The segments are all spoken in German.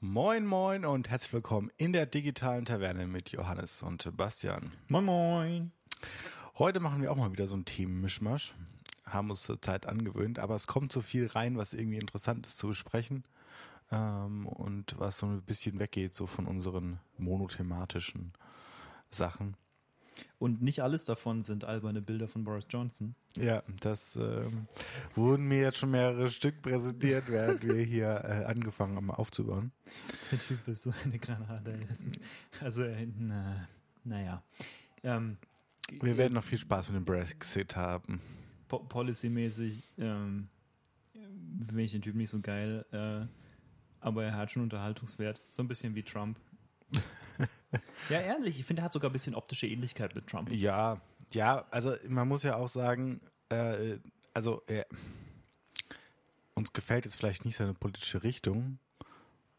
Moin, moin und herzlich willkommen in der digitalen Taverne mit Johannes und Sebastian. Moin, moin. Heute machen wir auch mal wieder so ein Themenmischmasch. Haben uns zur Zeit angewöhnt, aber es kommt so viel rein, was irgendwie interessant ist zu besprechen ähm, und was so ein bisschen weggeht so von unseren monothematischen Sachen. Und nicht alles davon sind alberne Bilder von Boris Johnson. Ja, das ähm, wurden mir jetzt schon mehrere Stück präsentiert, während wir hier äh, angefangen haben aufzubauen. Der Typ ist so eine Granate. Also, äh, na, naja. Ähm, wir werden noch viel Spaß mit dem Brexit haben. Po Policymäßig ähm, finde ich den Typ nicht so geil, äh, aber er hat schon Unterhaltungswert. So ein bisschen wie Trump. ja, ehrlich, ich finde, er hat sogar ein bisschen optische Ähnlichkeit mit Trump. Ja, ja, also man muss ja auch sagen, äh, also er, uns gefällt jetzt vielleicht nicht seine politische Richtung,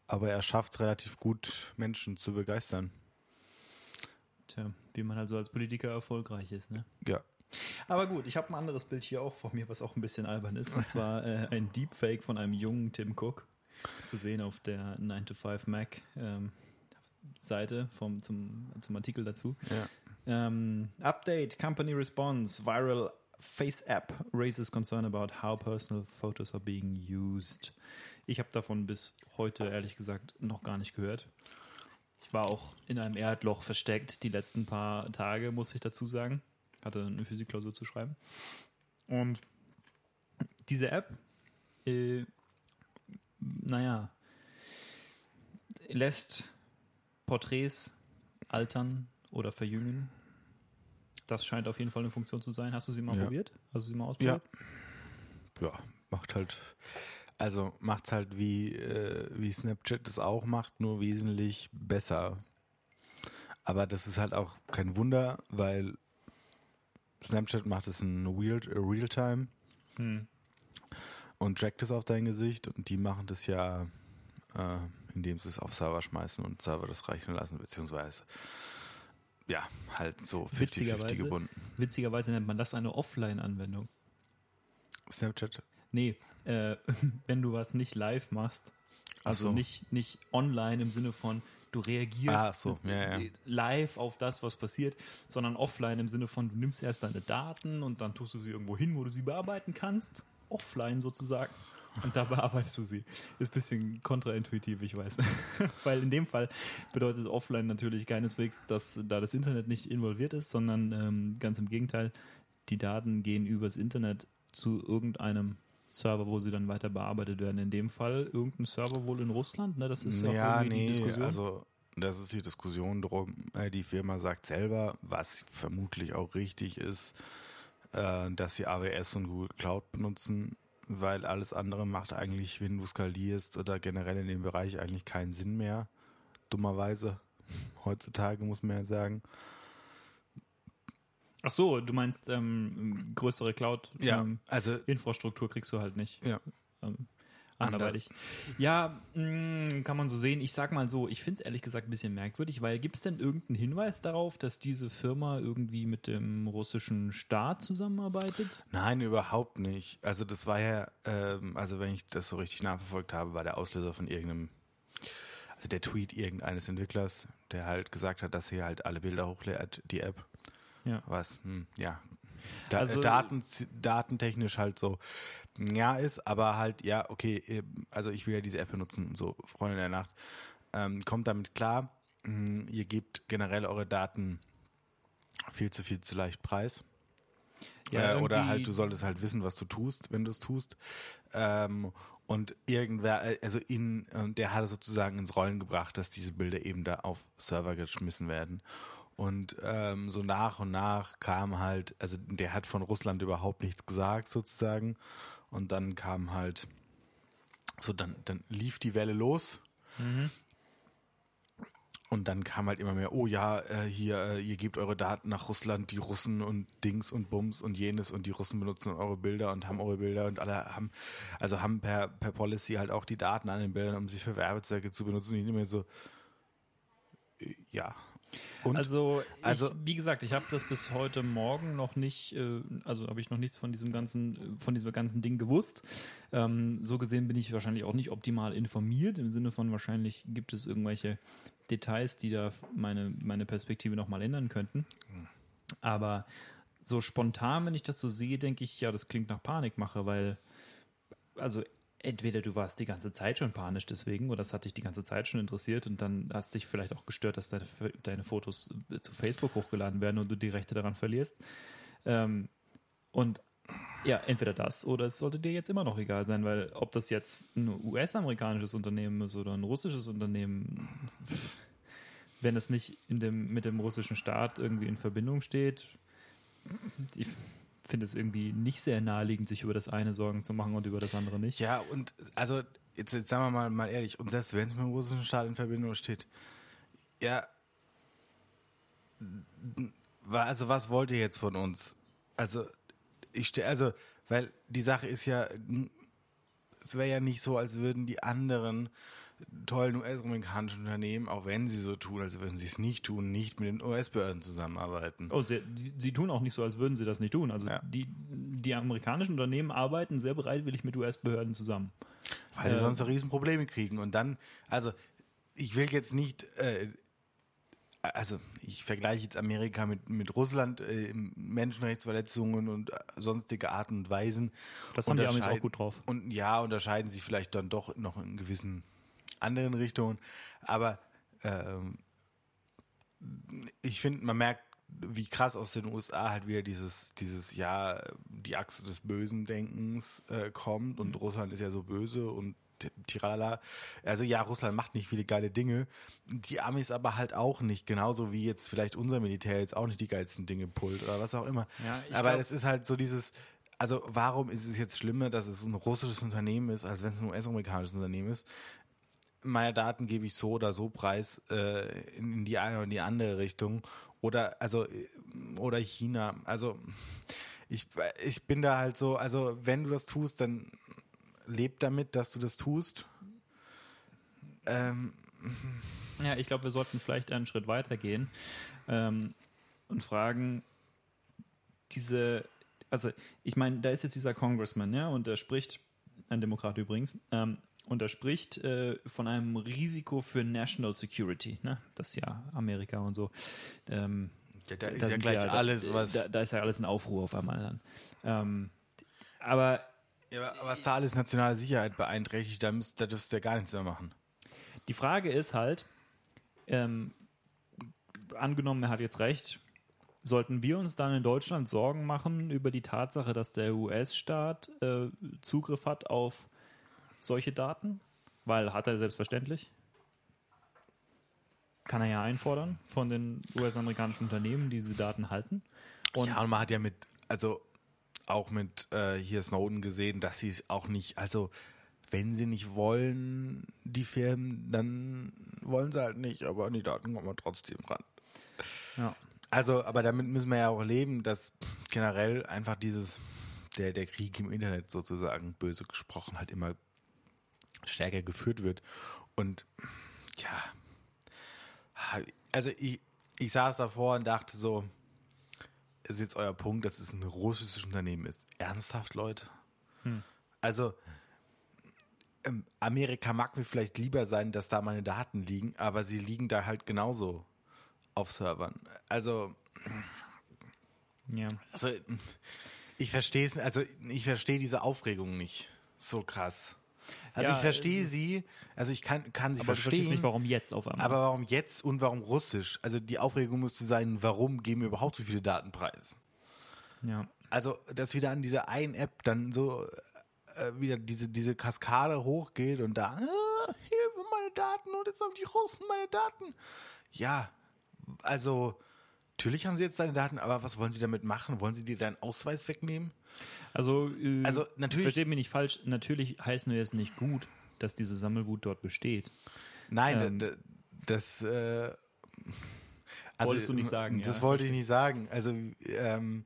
aber er schafft es relativ gut, Menschen zu begeistern. Tja, wie man halt so als Politiker erfolgreich ist, ne? Ja. Aber gut, ich habe ein anderes Bild hier auch vor mir, was auch ein bisschen albern ist. Und zwar äh, ein Deepfake von einem jungen Tim Cook zu sehen auf der 9 to 5 Mac. Ähm, Seite vom, zum, zum Artikel dazu. Ja. Ähm, Update, Company Response, Viral Face App raises concern about how personal photos are being used. Ich habe davon bis heute ehrlich gesagt noch gar nicht gehört. Ich war auch in einem Erdloch versteckt die letzten paar Tage, muss ich dazu sagen. Hatte eine Physikklausur zu schreiben. Und diese App, äh, naja, lässt Porträts altern oder verjüngen. Das scheint auf jeden Fall eine Funktion zu sein. Hast du sie mal Ja. probiert? Hast du sie mal ausprobiert? Ja, macht halt, also macht's halt wie, äh, wie Snapchat das auch macht, nur wesentlich besser. Aber das ist halt auch kein Wunder, weil Snapchat macht es in Real, Realtime Hm. und trackt es auf dein Gesicht und die machen das ja, äh, indem sie es auf Server schmeißen und Server das reichen lassen, beziehungsweise ja, halt so 50-50 Witzigerweise- gebunden. Witzigerweise nennt man das eine Offline-Anwendung. Snapchat? Nee, äh, wenn du was nicht live machst, also so. nicht, nicht online im Sinne von, du reagierst so, ja, ja. live auf das, was passiert, sondern offline im Sinne von, du nimmst erst deine Daten und dann tust du sie irgendwo hin, wo du sie bearbeiten kannst. Offline sozusagen. Und da bearbeitest du sie. Ist ein bisschen kontraintuitiv, ich weiß. Weil in dem Fall bedeutet offline natürlich keineswegs, dass da das Internet nicht involviert ist, sondern ähm, ganz im Gegenteil, die Daten gehen übers Internet zu irgendeinem Server, wo sie dann weiter bearbeitet werden. In dem Fall irgendein Server wohl in Russland, ne? Das ist ja, ja, irgendwie die nee, Diskussion. also das ist die Diskussion drum. Äh, Die Firma sagt selber, was vermutlich auch richtig ist, äh, dass sie AWS und Google Cloud benutzen, weil alles andere macht eigentlich, wenn du skalierst oder generell in dem Bereich eigentlich keinen Sinn mehr. Dummerweise. Heutzutage muss man ja sagen. Ach so, du meinst ähm, größere also Cloud-Infrastruktur kriegst du halt nicht. ja. Ähm, anderweitig. Ja, mh, kann man so sehen. Ich sag mal so, ich finde es ehrlich gesagt ein bisschen merkwürdig, weil gibt es denn irgendeinen Hinweis darauf, dass diese Firma irgendwie mit dem russischen Staat zusammenarbeitet? Nein, überhaupt nicht. Also das war ja, ähm, also wenn ich das so richtig nachverfolgt habe, war der Auslöser von irgendeinem, also der Tweet irgendeines Entwicklers, der halt gesagt hat, dass er halt alle Bilder hochlädt, die App. Ja. Was, hm, ja. Da, Also- Daten, datentechnisch halt so, ja ist, aber halt, ja, okay, eben, also ich will ja diese App benutzen, so, Freunde der Nacht. Ähm, kommt damit klar, hm, ihr gebt generell eure Daten viel zu viel zu leicht preis. Ja, äh, oder halt, du solltest halt wissen, was du tust, wenn du es tust. Ähm, und irgendwer, äh, also in, äh, der hat es sozusagen ins Rollen gebracht, dass diese Bilder eben da auf Server geschmissen werden. Und ähm, so nach und nach kam halt, also der hat von Russland überhaupt nichts gesagt sozusagen. Und dann kam halt, so dann, dann lief die Welle los. Und dann kam halt immer mehr, oh ja, äh, hier, äh, ihr gebt eure Daten nach Russland, die Russen und Dings und Bums und jenes und die Russen benutzen eure Bilder und haben eure Bilder und alle haben, also haben per, per Policy halt auch die Daten an den Bildern, um sie für Werbezwecke zu benutzen. Und ich nehme mir so, äh, ja, Und? Also, Also- ich, wie gesagt, ich habe das bis heute Morgen noch nicht, äh, also habe ich noch nichts von diesem ganzen, von diesem ganzen Ding gewusst. Ähm, so gesehen bin ich wahrscheinlich auch nicht optimal informiert, im Sinne von wahrscheinlich gibt es irgendwelche Details, die da meine, meine Perspektive nochmal ändern könnten. Aber so spontan, wenn ich das so sehe, denke ich, ja, das klingt nach Panikmache, weil, also entweder du warst die ganze Zeit schon panisch deswegen oder das hat dich die ganze Zeit schon interessiert und dann hast dich vielleicht auch gestört, dass deine, deine Fotos äh, zu Facebook hochgeladen werden und du die Rechte daran verlierst. Ähm, und ja, entweder das oder es sollte dir jetzt immer noch egal sein, weil ob das jetzt ein US-amerikanisches Unternehmen ist oder ein russisches Unternehmen, wenn es nicht in dem, mit dem russischen Staat irgendwie in Verbindung steht, ich finde es irgendwie nicht sehr naheliegend, sich über das eine Sorgen zu machen und über das andere nicht. Ja, und also, jetzt, jetzt sagen wir mal, mal ehrlich, und selbst wenn es mit dem russischen Staat in Verbindung steht, ja, also was wollt ihr jetzt von uns? Also, ich ste also, weil die Sache ist ja, es wäre ja nicht so, als würden die anderen tollen US-amerikanischen Unternehmen, auch wenn sie so tun, als würden sie es nicht tun, nicht mit den US-Behörden zusammenarbeiten. Oh, sie, sie, tun auch nicht so, als würden sie das nicht tun. Also Ja. die, die amerikanischen Unternehmen arbeiten sehr bereitwillig mit US-Behörden zusammen. Weil sie Äh, sonst Riesenprobleme kriegen. Und dann, also ich will jetzt nicht, äh, also ich vergleiche jetzt Amerika mit, mit Russland, äh, Menschenrechtsverletzungen und sonstige Arten und Weisen. Das haben die Amis auch gut drauf. Und ja, unterscheiden sich vielleicht dann doch noch in gewissen anderen Richtungen. Aber ähm, ich finde, man merkt, wie krass aus den USA halt wieder dieses, dieses, ja, die Achse des bösen Denkens äh, kommt und Russland ist ja so böse und t- tiralala. Also ja, Russland macht nicht viele geile Dinge. Die Amis aber halt auch nicht. Genauso wie jetzt vielleicht unser Militär jetzt auch nicht die geilsten Dinge pullt oder was auch immer. Ja, aber glaub- es ist halt so dieses, also warum ist es jetzt schlimmer, dass es ein russisches Unternehmen ist, als wenn es ein US-amerikanisches Unternehmen ist? Meine Daten gebe ich so oder so preis äh, in, die eine oder in die andere Richtung. Oder also äh, oder China. Also ich, ich bin da halt so, also wenn du das tust, dann leb damit, dass du das tust. Ähm, Ja, ich glaube, wir sollten vielleicht einen Schritt weiter gehen ähm, und fragen, diese, also ich meine, da ist jetzt dieser Congressman, ja, und der spricht, ein Demokrat übrigens, ähm, und er spricht äh, von einem Risiko für National Security, ne? Das ist ja Amerika und so. Ähm, ja, da ist da ja sind gleich sie alles, was. Da, da ist ja alles in Aufruhr auf einmal dann. Ähm, aber ja, aber was da alles nationale Sicherheit beeinträchtigt, da, müsst, da dürfst du ja gar nichts mehr machen. Die Frage ist halt, ähm, angenommen, er hat jetzt recht, sollten wir uns dann in Deutschland Sorgen machen über die Tatsache, dass der US-Staat äh, Zugriff hat auf solche Daten? Weil hat er selbstverständlich. Kann er ja einfordern von den US-amerikanischen Unternehmen, die diese Daten halten. Und ja, und man hat ja mit, also auch mit äh, hier Snowden gesehen, dass sie es auch nicht, also wenn sie nicht wollen, die Firmen, dann wollen sie halt nicht, aber an die Daten kommen wir trotzdem ran. ja. Also, aber damit müssen wir ja auch leben, dass generell einfach dieses, der, der Krieg im Internet sozusagen, böse gesprochen, halt immer stärker geführt wird. Und ja, also ich, ich saß davor und dachte so, ist jetzt euer Punkt, dass es ein russisches Unternehmen ist. Ernsthaft, Leute? Also, ähm, Amerika mag mir vielleicht lieber sein, dass da meine Daten liegen, aber sie liegen da halt genauso auf Servern. Also, ja. also ich verstehe es, also ich verstehe diese Aufregung nicht so krass. Also Ja, ich verstehe sie, also ich kann, kann sie Aber verstehen, nicht, warum jetzt auf einmal. aber warum jetzt und warum Russisch? Also die Aufregung müsste sein, warum geben wir überhaupt so viele Daten preis? ja. Also, dass wieder an dieser einen App dann so äh, wieder diese, diese Kaskade hochgeht und da, ah, Hilfe, meine Daten und jetzt haben die Russen meine Daten. Ja, also, natürlich haben sie jetzt deine Daten, aber was wollen sie damit machen? Wollen sie dir deinen Ausweis wegnehmen? Also, äh, Also, natürlich- Versteht mich nicht falsch. Natürlich heißen wir es nicht gut, dass diese Sammelwut dort besteht. Nein, Ähm, das, äh, also, Wolltest du nicht sagen, Das ja, wollte ich nicht sagen. Also, ähm,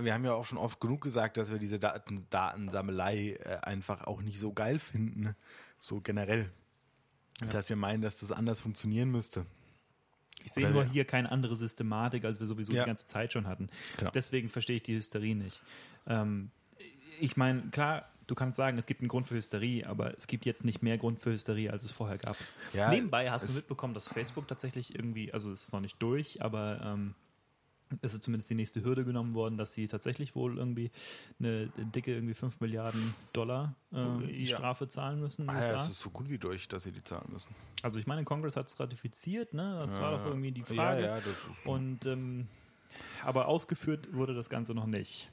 wir haben ja auch schon oft genug gesagt, dass wir diese Daten, Datensammelei äh, einfach auch nicht so geil finden. So generell. Dass wir meinen, dass das anders funktionieren müsste. Ich sehe nur hier keine andere Systematik, als wir sowieso Ja. die ganze Zeit schon hatten. Genau. Deswegen verstehe ich die Hysterie nicht. Ähm, ich meine, klar, du kannst sagen, es gibt einen Grund für Hysterie, aber es gibt jetzt nicht mehr Grund für Hysterie, als es vorher gab. Ja, Nebenbei hast du mitbekommen, dass Facebook tatsächlich irgendwie, also es ist noch nicht durch, aber ähm, ist zumindest die nächste Hürde genommen worden, dass sie tatsächlich wohl irgendwie eine dicke irgendwie 5 Milliarden Dollar äh, die Ja. Strafe zahlen müssen. Ah, ja, es ist so gut wie durch, dass sie die zahlen müssen. Also ich meine, Congress hat es ratifiziert, ne? Das war Ja. doch irgendwie die Frage. Ja, ja, das ist Und ähm, aber ausgeführt wurde das Ganze noch nicht.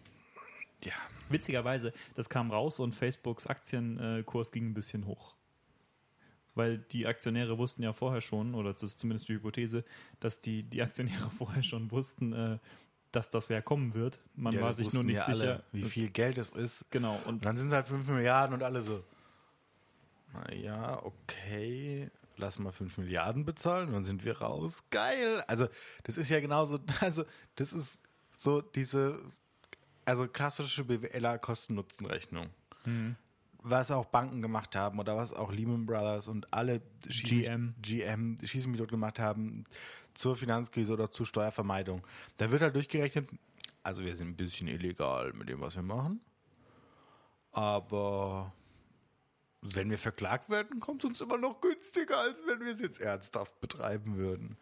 ja. Witzigerweise, das kam raus und Facebooks Aktienkurs ging ein bisschen hoch. Weil die Aktionäre wussten ja vorher schon, oder das ist zumindest die Hypothese, dass die, die Aktionäre vorher schon wussten, äh, dass das ja kommen wird. Man ja, war sich nur nicht ja sicher. alle, wie viel Geld es ist. Genau, Und und dann sind es halt 5 Milliarden und alle so. Na ja, okay. Lass mal 5 Milliarden bezahlen, dann sind wir raus. Geil. Also, das ist ja genauso, also, das ist so diese, also klassische BWLer-Kosten-Nutzen-Rechnung. Mhm. Was auch Banken gemacht haben oder was auch Lehman Brothers und alle GM. GM, schießen mich dort gemacht haben zur Finanzkrise oder zur Steuervermeidung. Da wird halt durchgerechnet, also wir sind ein bisschen illegal mit dem, was wir machen. Aber wenn wir verklagt werden, kommt es uns immer noch günstiger, als wenn wir es jetzt ernsthaft betreiben würden.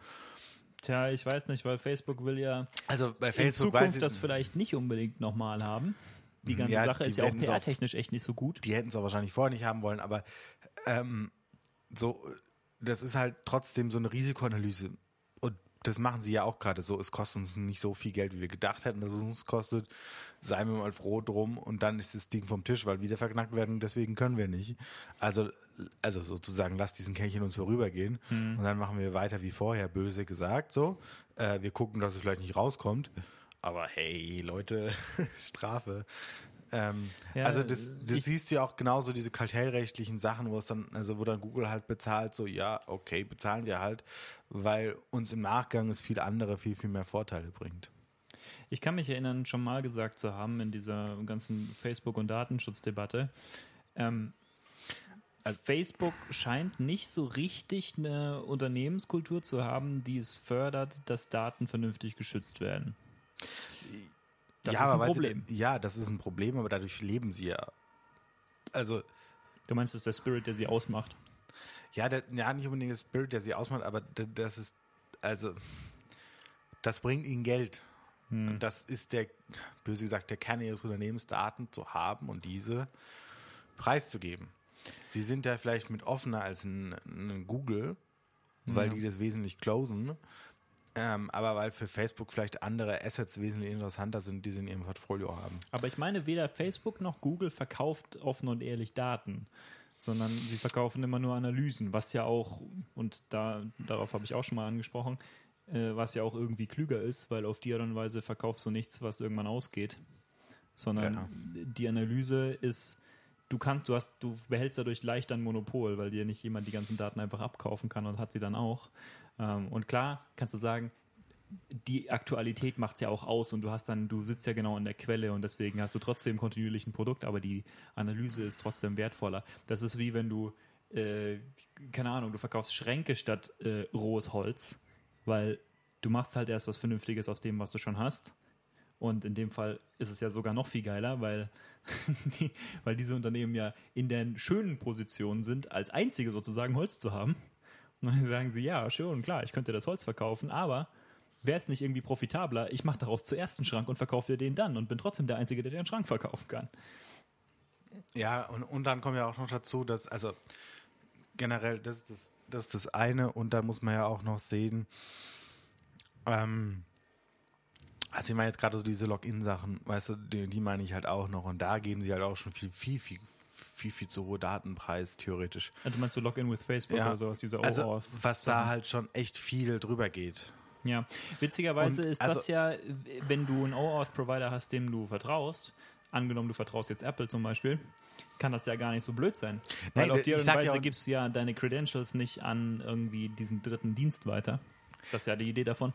tja, ich weiß nicht, weil Facebook will ja Also bei in Facebook weiß Zukunft ich, das vielleicht nicht unbedingt nochmal haben. Die ganze Ja, Sache die ist ja auch PR-technisch echt nicht so gut. die hätten es auch wahrscheinlich vorher nicht haben wollen, aber ähm, so, das ist halt trotzdem so eine Risikoanalyse. Und das machen sie ja auch gerade so. Es kostet uns nicht so viel Geld, wie wir gedacht hätten, dass es uns kostet. Seien wir mal froh drum und dann ist das Ding vom Tisch, weil wieder verknackt werden, deswegen können wir nicht. Also, also sozusagen, lasst diesen Kelch in uns vorübergehen und dann machen wir weiter wie vorher, böse gesagt, so. Äh, wir gucken, dass es vielleicht nicht rauskommt. Aber hey, Leute, Strafe. Ähm, Ja, also das, das siehst du ja auch genauso diese kartellrechtlichen Sachen, wo es dann, also wo dann Google halt bezahlt, so ja, okay, bezahlen wir halt, weil uns im Nachgang es viel andere, viel, viel mehr Vorteile bringt. Ich kann mich erinnern, schon mal gesagt zu haben in dieser ganzen Facebook- und Datenschutzdebatte, ähm, also Facebook scheint nicht so richtig eine Unternehmenskultur zu haben, die es fördert, dass Daten vernünftig geschützt werden. Das ist ein Problem. ja, das ist ein Problem, aber dadurch leben sie ja. Also, Du meinst, das ist der Spirit, der sie ausmacht? ja, der, ja, nicht unbedingt der Spirit, der sie ausmacht, aber das ist, also, das bringt ihnen Geld. Hm. Und das ist der, böse gesagt, der Kern ihres Unternehmens, Daten zu haben und diese preiszugeben. Sie sind da vielleicht mit offener als ein, ein Google, weil Ja. die das wesentlich closen. Ähm, aber weil für Facebook vielleicht andere Assets wesentlich interessanter sind, die sie in ihrem Portfolio haben. Aber ich meine, weder Facebook noch Google verkauft offen und ehrlich Daten, sondern sie verkaufen immer nur Analysen, was ja auch, und da, darauf habe ich auch schon mal angesprochen, äh, was ja auch irgendwie klüger ist, weil auf die Art und Weise verkaufst du nichts, was irgendwann ausgeht, sondern Ja. die Analyse ist, du kannst, du hast, du behältst dadurch leicht ein Monopol, weil dir nicht jemand die ganzen Daten einfach abkaufen kann und hat sie dann auch. Ähm, und klar kannst du sagen, die Aktualität macht es ja auch aus und du hast dann, du sitzt ja genau in der Quelle und deswegen hast du trotzdem kontinuierlich ein Produkt, aber die Analyse ist trotzdem wertvoller. Das ist wie wenn du, äh, keine Ahnung, du verkaufst Schränke statt äh, rohes Holz, weil du machst halt erst was Vernünftiges aus dem, was du schon hast. Und in dem Fall ist es ja sogar noch viel geiler, weil, die, weil diese Unternehmen ja in der schönen Position sind, als einzige sozusagen Holz zu haben. Und dann sagen sie, ja, schön, klar, ich könnte das Holz verkaufen, aber wäre es nicht irgendwie profitabler, ich mache daraus zuerst einen Schrank und verkaufe dir den dann und bin trotzdem der Einzige, der den Schrank verkaufen kann. Ja, und, und dann kommt ja auch noch dazu, dass, also generell, das, das, das ist das eine und dann muss man ja auch noch sehen, ähm, also ich meine jetzt gerade so diese Login-Sachen, weißt du, die, die meine ich halt auch noch und da geben sie halt auch schon viel, viel, viel, viel, viel zu hohe Datenpreis, theoretisch. Also du meinst so Login with Facebook Ja. oder sowas, diese Also, was da halt schon echt viel drüber geht. Ja, witzigerweise Und ist also- das ja, wenn du einen OAuth-Provider hast, dem du vertraust, angenommen du vertraust jetzt Apple zum Beispiel, kann das ja gar nicht so blöd sein. Weil Nein, auf die Art und ja Weise auch- gibst du ja deine Credentials nicht an irgendwie diesen dritten Dienst weiter. Das ist ja die Idee davon.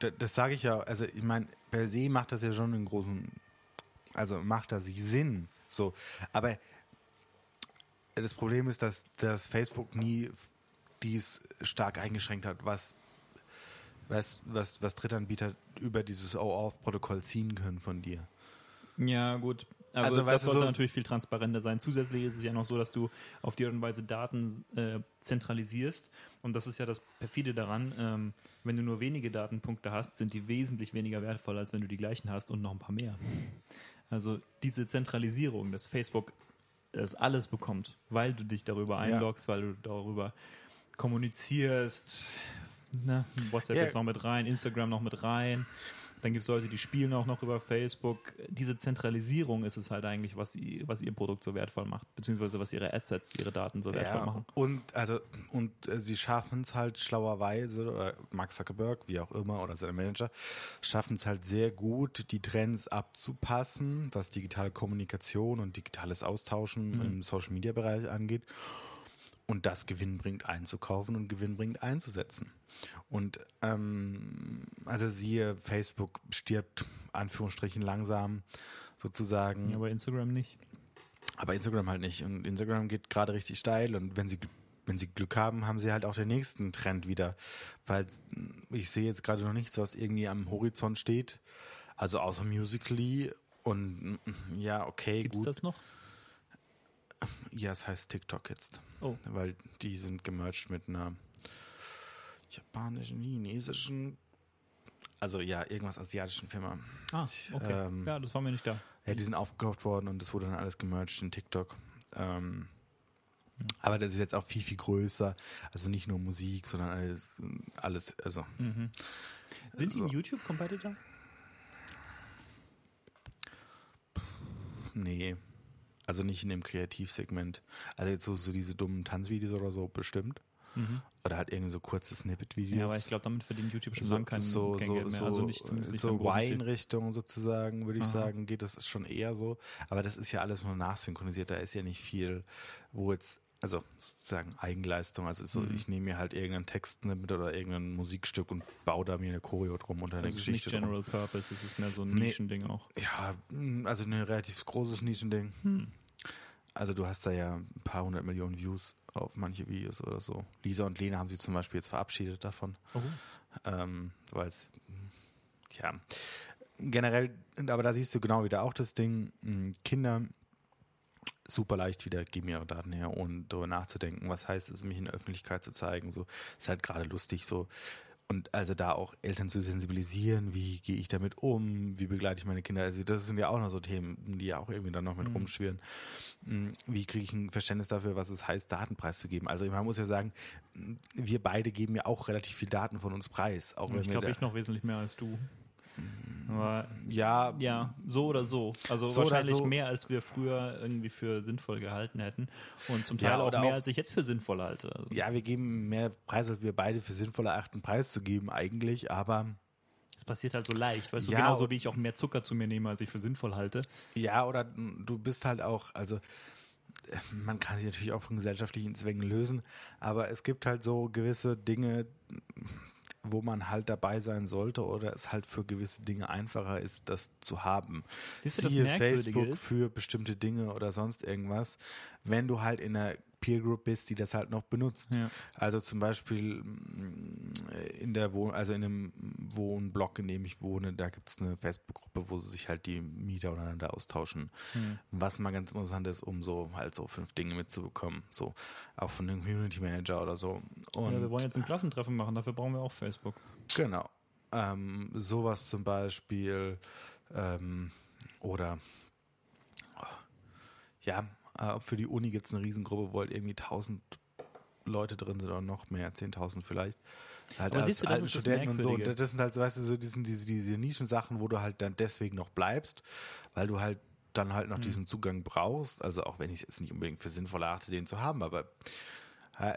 Da- Das sage ich ja, also ich meine, per se macht das ja schon einen großen, also macht das Sinn, so. Aber das Problem ist, dass, dass Facebook nie dies stark eingeschränkt hat, was was, was, was Drittanbieter über dieses OAuth-Protokoll ziehen können von dir. Ja, gut. Aber Also, das weißt du, sollte so- natürlich viel transparenter sein. Zusätzlich ist es ja noch so, dass du auf die Art und Weise Daten äh, zentralisierst. Und das ist ja das perfide daran. Ähm, wenn du nur wenige Datenpunkte hast, sind die wesentlich weniger wertvoll, als wenn du die gleichen hast und noch ein paar mehr. Also diese Zentralisierung, dass Facebook das alles bekommt, weil du dich darüber einloggst, weil du darüber kommunizierst. Ne? WhatsApp Ja. jetzt noch mit rein, Instagram noch mit rein. Dann gibt es Leute, die spielen auch noch über Facebook. Diese Zentralisierung ist es halt eigentlich, was, sie, was ihr Produkt so wertvoll macht, beziehungsweise was ihre Assets, ihre Daten so wertvoll machen. und also und äh, sie schaffen es halt schlauerweise, oder Mark Zuckerberg, wie auch immer, oder seine Manager, schaffen es halt sehr gut, die Trends abzupassen, was digitale Kommunikation und digitales Austauschen im Social Media Bereich angeht. Und das gewinnbringend einzukaufen und gewinnbringend einzusetzen. Und ähm, also siehe, Facebook stirbt Anführungsstrichen langsam sozusagen. Ja, aber Instagram nicht. Aber Instagram halt nicht. Und Instagram geht gerade richtig steil. Und wenn sie, wenn sie Glück haben, haben sie halt auch den nächsten Trend wieder. Weil ich sehe jetzt gerade noch nichts, was irgendwie am Horizont steht. Also außer Musically. Und mm, ja, okay, Gibt es gut. das noch? Ja, es heißt TikTok jetzt. Oh. Weil die sind gemerged mit einer japanischen, chinesischen, also ja, irgendwas asiatischen Firma. Ah, okay. ähm, ja, das war mir nicht da. Ja, die sind aufgekauft worden und das wurde dann alles gemerged in TikTok. Ähm, aber das ist jetzt auch viel, viel größer. Also nicht nur Musik, sondern alles, alles also Sind die so. ein YouTube-Competitor? nee. Also nicht in dem Kreativsegment. Also jetzt so, so diese dummen Tanzvideos oder so bestimmt. Oder halt irgendwie so kurze Snippet-Videos. Mhm. Ja, aber ich glaube, damit verdient YouTube schon so, lange kein, so, kein so, Geld mehr. so, also nicht, zumindest nicht so. Wine-Richtung sozusagen, würde ich Aha. sagen, geht das ist schon eher so. Aber das ist ja alles nur nachsynchronisiert, da ist ja nicht viel, wo jetzt, also sozusagen Eigenleistung, also so, Mhm. ich nehme mir halt irgendeinen Text mit oder irgendein Musikstück und baue da mir eine Choreo drum unter eine Also es ist nicht Geschichte drum. General Purpose, es ist mehr so ein Nee. Nischending auch. Ja, mh, also ein relativ großes Nischending. Hm. Also du hast da ja ein paar hundert Millionen Views auf manche Videos oder so. Lisa und Lena haben sich zum Beispiel jetzt verabschiedet davon. Oh. ähm, weil es, ja, generell, aber da siehst du genau wieder auch das Ding, mh, Kinder super leicht wieder geben ihre Daten her, ohne darüber nachzudenken, was heißt es, mich in der Öffentlichkeit zu zeigen, so, ist halt gerade lustig, so, und also da auch Eltern zu sensibilisieren, wie gehe ich damit um, wie begleite ich meine Kinder, also das sind ja auch noch so Themen, die ja auch irgendwie dann noch mit rumschwirren. Mh, Wie kriege ich ein Verständnis dafür, was es heißt, Daten preiszugeben? Also man muss ja sagen, wir beide geben ja auch relativ viel Daten von uns preis. Auch wenn Ich glaube, ich noch wesentlich mehr als du. Aber ja, ja, so oder so. Also So wahrscheinlich so. mehr, als wir früher irgendwie für sinnvoll gehalten hätten. Und zum Teil Ja, auch mehr, auch- als ich jetzt für sinnvoll halte. Also, ja, wir geben mehr Preis, als wir beide für sinnvoll erachten, Preis zu geben eigentlich, aber Es passiert halt so leicht, weißt du, Ja, genauso und- wie ich auch mehr Zucker zu mir nehme, als ich für sinnvoll halte. ja, oder du bist halt auch, also man kann sich natürlich auch von gesellschaftlichen Zwängen lösen, aber es gibt halt so gewisse Dinge, wo man halt dabei sein sollte oder es halt für gewisse Dinge einfacher ist, das zu haben. Siehst du, das Siehe Merkwürdige Facebook ist- für bestimmte Dinge oder sonst irgendwas, wenn du halt in einer Peer Group bist, die das halt noch benutzt. Ja. Also zum Beispiel mm, in der Wohn also in einem Wohnblock, in dem ich wohne, da gibt es eine Facebook-Gruppe, wo sich halt die Mieter untereinander austauschen. Hm. Was mal ganz interessant ist, um so halt so fünf Dinge mitzubekommen. So auch von dem Community Manager oder so. Und Ja, wir wollen jetzt ein Klassentreffen machen, dafür brauchen wir auch Facebook. Genau. Ähm, sowas zum Beispiel ähm, oder ja, äh, für die Uni gibt es eine Riesengruppe, wo halt irgendwie 1000 Leute drin sind oder noch mehr, 10.000 vielleicht. Halt Aber als siehst du, das ist das Studenten und so. Merkwürdige. Das sind halt, weißt du, so diesen, diese, diese Nischensachen, wo du halt dann deswegen noch bleibst, weil du halt dann halt noch Hm. diesen Zugang brauchst. Also auch wenn ich es jetzt nicht unbedingt für sinnvoll erachte, den zu haben, aber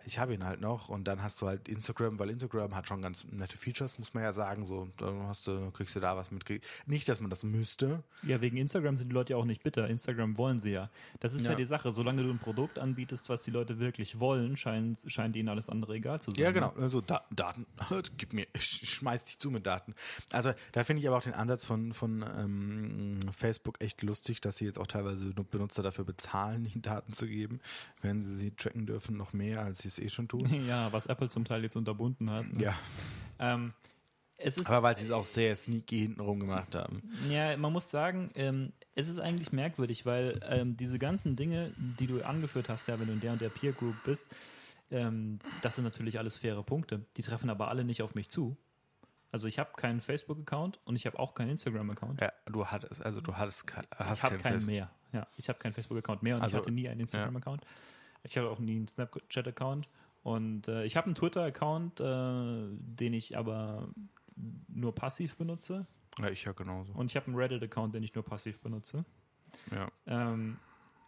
ich habe ihn halt noch und dann hast du halt Instagram, weil Instagram hat schon ganz nette Features, muss man ja sagen. So, dann hast du, kriegst du da was mit. Nicht, dass man das müsste. Ja, wegen Instagram sind die Leute ja auch nicht bitter. Instagram wollen sie ja. Das ist ja, Ja. die Sache. Solange du ein Produkt anbietest, was die Leute wirklich wollen, scheint, scheint ihnen alles andere egal zu sein. Ja, genau. Also da, Daten, gib mir, sch- schmeiß dich zu mit Daten. Also da finde ich aber auch den Ansatz von, von ähm, Facebook echt lustig, dass sie jetzt auch teilweise Benutzer dafür bezahlen, ihnen Daten zu geben, wenn sie sie tracken dürfen, noch mehr, als sie es eh schon tun. Ja, was Apple zum Teil jetzt unterbunden hat. ne? ja. Ähm, es ist Aber weil sie es auch sehr sneaky hintenrum gemacht haben. Ja, man muss sagen, ähm, es ist eigentlich merkwürdig, weil ähm, diese ganzen Dinge, die du angeführt hast, ja, wenn du in der und der Peer Group bist, ähm, das sind natürlich alles faire Punkte. Die treffen aber alle nicht auf mich zu. Also ich habe keinen Facebook-Account und ich habe auch keinen Instagram-Account. Ja, du hattest, also du hattest, ke- hast ich habe kein keinen Face- mehr. Ja, ich habe keinen Facebook-Account mehr und Also, ich hatte nie einen Instagram-Account. Ich habe auch nie einen Snapchat-Account. Und äh, ich habe einen Twitter-Account, äh, den ich aber nur passiv benutze. Ja, ich ja genauso. Und ich habe einen Reddit-Account, den ich nur passiv benutze. Ja. Ähm,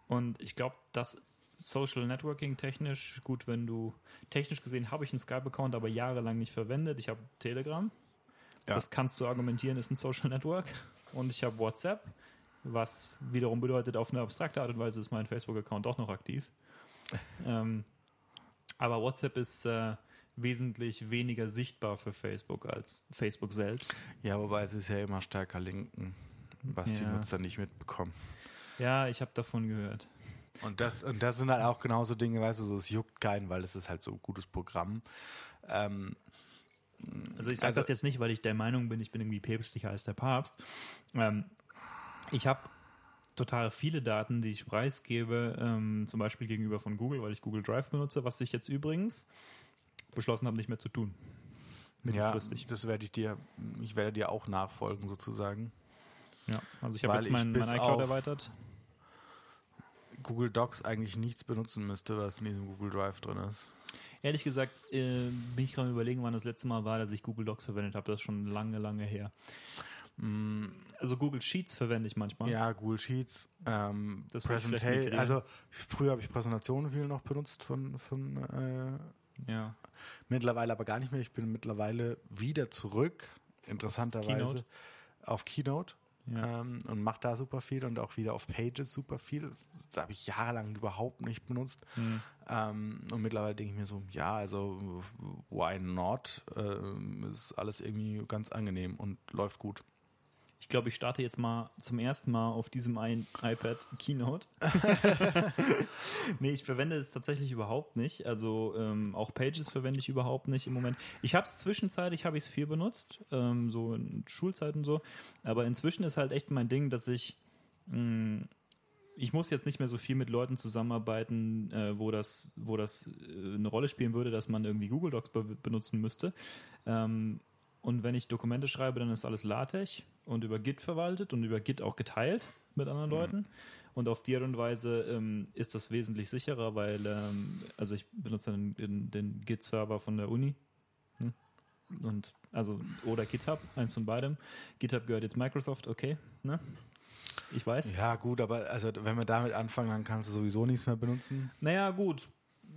und ich glaube, das Social Networking technisch, gut, wenn du, technisch gesehen habe ich einen Skype-Account, aber jahrelang nicht verwendet. Ich habe Telegram. Ja. Das kannst du argumentieren, ist ein Social Network. Und ich habe WhatsApp, was wiederum bedeutet, auf eine abstrakte Art und Weise ist mein Facebook-Account doch noch aktiv. Ähm, aber WhatsApp ist äh, wesentlich weniger sichtbar für Facebook als Facebook selbst. Ja, wobei es ist ja immer stärker linken, was die Ja. Nutzer nicht mitbekommen. Ja, ich habe davon gehört. Und das, und das sind halt auch genauso Dinge, weißt du, so, es juckt keinen, weil es ist halt so ein gutes Programm. Ähm, Also ich sage Also- das jetzt nicht, weil ich der Meinung bin, ich bin irgendwie päpstlicher als der Papst. Ähm, ich habe total viele Daten, die ich preisgebe, ähm, zum Beispiel gegenüber von Google, weil ich Google Drive benutze, was ich jetzt übrigens beschlossen habe, nicht mehr zu tun. ja, Mittelfristig. das werde ich dir, ich werde dir auch nachfolgen sozusagen. Ja, also ich habe jetzt mein, mein iCloud erweitert. Google Docs eigentlich nichts benutzen müsste, was in diesem Google Drive drin ist. Ehrlich gesagt äh, bin ich gerade überlegen, wann das letzte Mal war, dass ich Google Docs verwendet habe. Das ist schon lange, lange her. Also Google Sheets verwende ich manchmal. Ja, Google Sheets, ähm, Das Presentation. Also früher habe ich Präsentationen viel noch benutzt von, von äh, ja. mittlerweile aber gar nicht mehr. Ich bin mittlerweile wieder zurück, interessanterweise, Keynote? auf Keynote. Ja. Ähm, und mache da super viel und auch wieder auf Pages super viel. Das, habe ich jahrelang überhaupt nicht benutzt. Hm. Ähm, und mittlerweile denke ich mir so, ja, also why not? Ähm, ist alles irgendwie ganz angenehm und läuft gut. Ich glaube, ich starte jetzt mal zum ersten Mal auf diesem ein iPad Keynote. nee, ich verwende es tatsächlich überhaupt nicht. Also ähm, auch Pages verwende ich überhaupt nicht im Moment. Ich habe es zwischenzeitlich, habe ich es viel benutzt, ähm, so in Schulzeiten so. Aber inzwischen ist halt echt mein Ding, dass ich mh, ich muss jetzt nicht mehr so viel mit Leuten zusammenarbeiten, äh, wo das, wo das äh, eine Rolle spielen würde, dass man irgendwie Google Docs be benutzen müsste. Ähm, und wenn ich Dokumente schreibe, dann ist alles LaTeX und über Git verwaltet und über Git auch geteilt mit anderen Leuten. Und auf die Art und Weise ähm, ist das wesentlich sicherer, weil ähm, also ich benutze den, den, den Git-Server von der Uni. Ne? Und also oder GitHub, eins von beidem. GitHub gehört jetzt Microsoft, okay, ne? Ich weiß. Ja, gut, aber also wenn wir damit anfangen, dann kannst du sowieso nichts mehr benutzen. Naja, gut.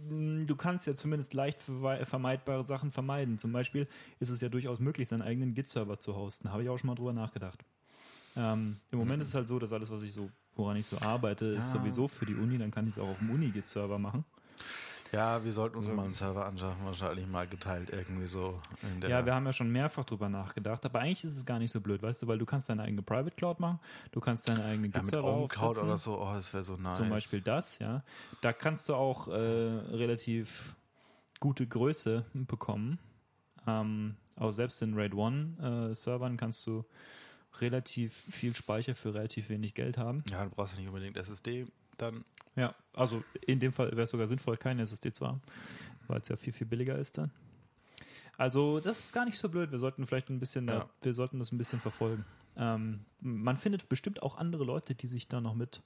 Mm, Du kannst ja zumindest leicht vermeidbare Sachen vermeiden. Zum Beispiel ist es ja durchaus möglich, seinen eigenen Git-Server zu hosten. Habe ich auch schon mal drüber nachgedacht. Ähm, Im Moment ist es halt so, dass alles, was ich so, woran ich so arbeite, ist Ja. sowieso für die Uni. Dann kann ich es auch auf dem Uni-Git-Server machen. Ja, wir sollten uns mal einen Server anschaffen, wahrscheinlich mal geteilt irgendwie so. In der Ja, wir haben ja schon mehrfach drüber nachgedacht, aber eigentlich ist es gar nicht so blöd, weißt du, weil du kannst deine eigene Private Cloud machen, du kannst deine eigenen ja, mit Git-Server aufsetzen. oder so, oh, das wäre so nice. Zum Beispiel das, ja. Da kannst du auch äh, relativ gute Größe bekommen. Ähm, auch selbst in RAID 1 äh, Servern kannst du relativ viel Speicher für relativ wenig Geld haben. Ja, du brauchst ja nicht unbedingt SSD dann. Ja, also in dem Fall wäre es sogar sinnvoll, keine SSD zu haben, weil es ja viel, viel billiger ist dann. Also das ist gar nicht so blöd. Wir sollten vielleicht ein bisschen, Ja. wir sollten das ein bisschen verfolgen. Ähm, man findet bestimmt auch andere Leute, die sich da noch mit,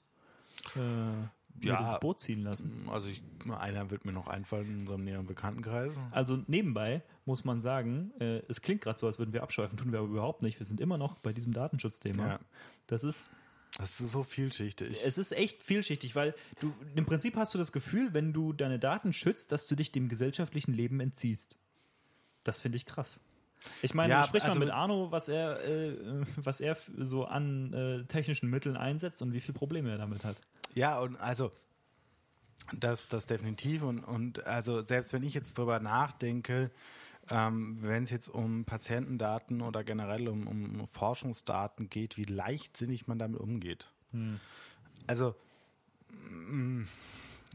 äh, Ja. mit ins Boot ziehen lassen. Also ich, einer wird mir noch einfallen in unserem näheren Bekanntenkreis. Also nebenbei muss man sagen, äh, es klingt gerade so, als würden wir abschweifen, tun wir aber überhaupt nicht. Wir sind immer noch bei diesem Datenschutzthema. Ja. Das ist, Das ist so vielschichtig. es ist echt vielschichtig, weil du im Prinzip hast du das Gefühl, wenn du deine Daten schützt, dass du dich dem gesellschaftlichen Leben entziehst. Das finde ich krass. Ich meine, Ja, sprich also mal mit Arno, was er, äh, was er so an äh, technischen Mitteln einsetzt und wie viele Probleme er damit hat. Ja, und also das, das definitiv. Und, und also selbst wenn ich jetzt drüber nachdenke, ähm, wenn es jetzt um Patientendaten oder generell um, um Forschungsdaten geht, wie leichtsinnig man damit umgeht. Also, mm,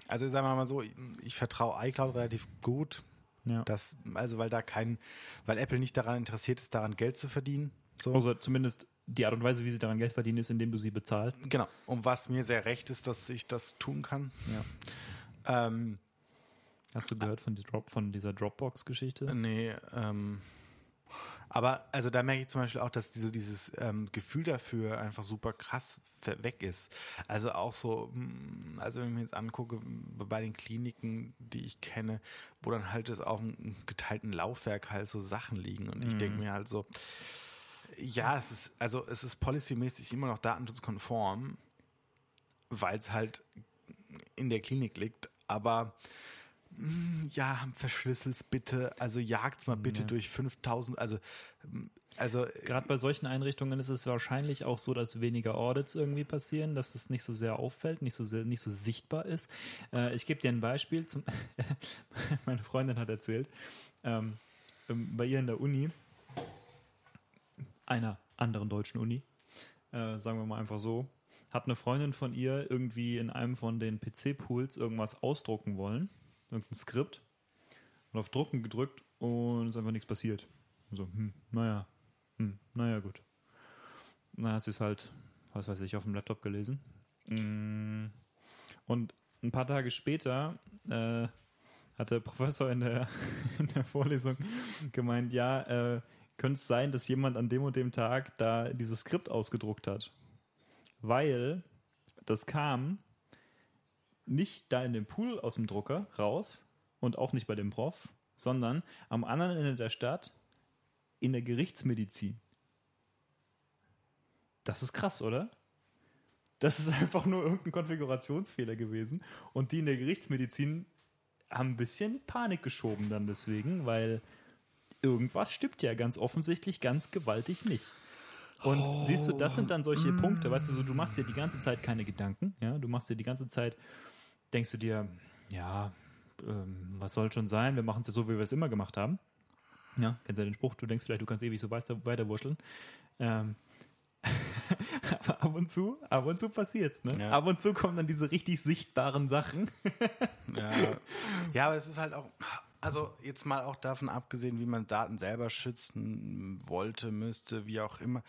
also sagen wir mal so, ich, ich vertraue iCloud relativ gut. Ja. Das, also weil da kein, weil Apple nicht daran interessiert ist, daran Geld zu verdienen. So. Also zumindest die Art und Weise, wie sie daran Geld verdienen, ist, indem du sie bezahlst. Genau. Und was mir sehr recht ist, dass ich das tun kann. Ja. Ähm, Hast du gehört von, die Drop, von dieser Dropbox-Geschichte? nee, ähm, aber also da merke ich zum Beispiel auch, dass diese, dieses ähm, Gefühl dafür einfach super krass weg ist. Also auch so, mm, also wenn ich mir jetzt angucke, bei den Kliniken, die ich kenne, wo dann halt es auf einem geteilten Laufwerk halt so Sachen liegen und ich denke mir halt so, ja, es ist, also es ist policymäßig immer noch datenschutzkonform, weil es halt in der Klinik liegt, aber ja, verschlüsselt's bitte, also jagt's mal bitte Ja. durch 5000, also mm, also Gerade bei solchen Einrichtungen ist es wahrscheinlich auch so, dass weniger Audits irgendwie passieren, dass es nicht so sehr auffällt, nicht so sehr, nicht so sichtbar ist. Äh, ich gebe dir ein Beispiel. Zum Meine Freundin hat erzählt, ähm, ähm, bei ihr in der Uni, einer anderen deutschen Uni, äh, sagen wir mal einfach so, hat eine Freundin von ihr irgendwie in einem von den PC-Pools irgendwas ausdrucken wollen, irgendein Skript, und auf Drucken gedrückt und ist einfach nichts passiert. Und So, hm, naja, hm, naja, gut. Und dann hat sie es halt, was weiß ich, auf dem Laptop gelesen. Mm. Und ein paar Tage später äh, hat der Professor in der, in der Vorlesung gemeint, ja, äh, könnte es sein, dass jemand an dem und dem Tag da dieses Skript ausgedruckt hat. Weil das kam nicht da in dem Pool aus dem Drucker raus und auch nicht bei dem Prof, sondern am anderen Ende der Stadt in der Gerichtsmedizin. Das ist krass, oder? Das ist einfach nur irgendein Konfigurationsfehler gewesen. Und die in der Gerichtsmedizin haben ein bisschen Panik geschoben dann deswegen, weil irgendwas stimmt ja ganz offensichtlich ganz gewaltig nicht. Und siehst du, das sind dann solche Punkte, weißt du, so, du machst dir die ganze Zeit keine Gedanken, ja, du machst dir die ganze Zeit, denkst du dir, ja, ähm, was soll schon sein, wir machen es so, wie wir es immer gemacht haben. Ja, kennst ja den Spruch, du denkst vielleicht, du kannst ewig so weiter, weiterwurschteln. Ähm, aber ab und zu, ab und zu passiert's, ne? Ja. Ab und zu kommen dann diese richtig sichtbaren Sachen. Ja, ja, aber es ist halt auch, also jetzt mal auch davon abgesehen, wie man Daten selber schützen wollte, müsste, wie auch immer.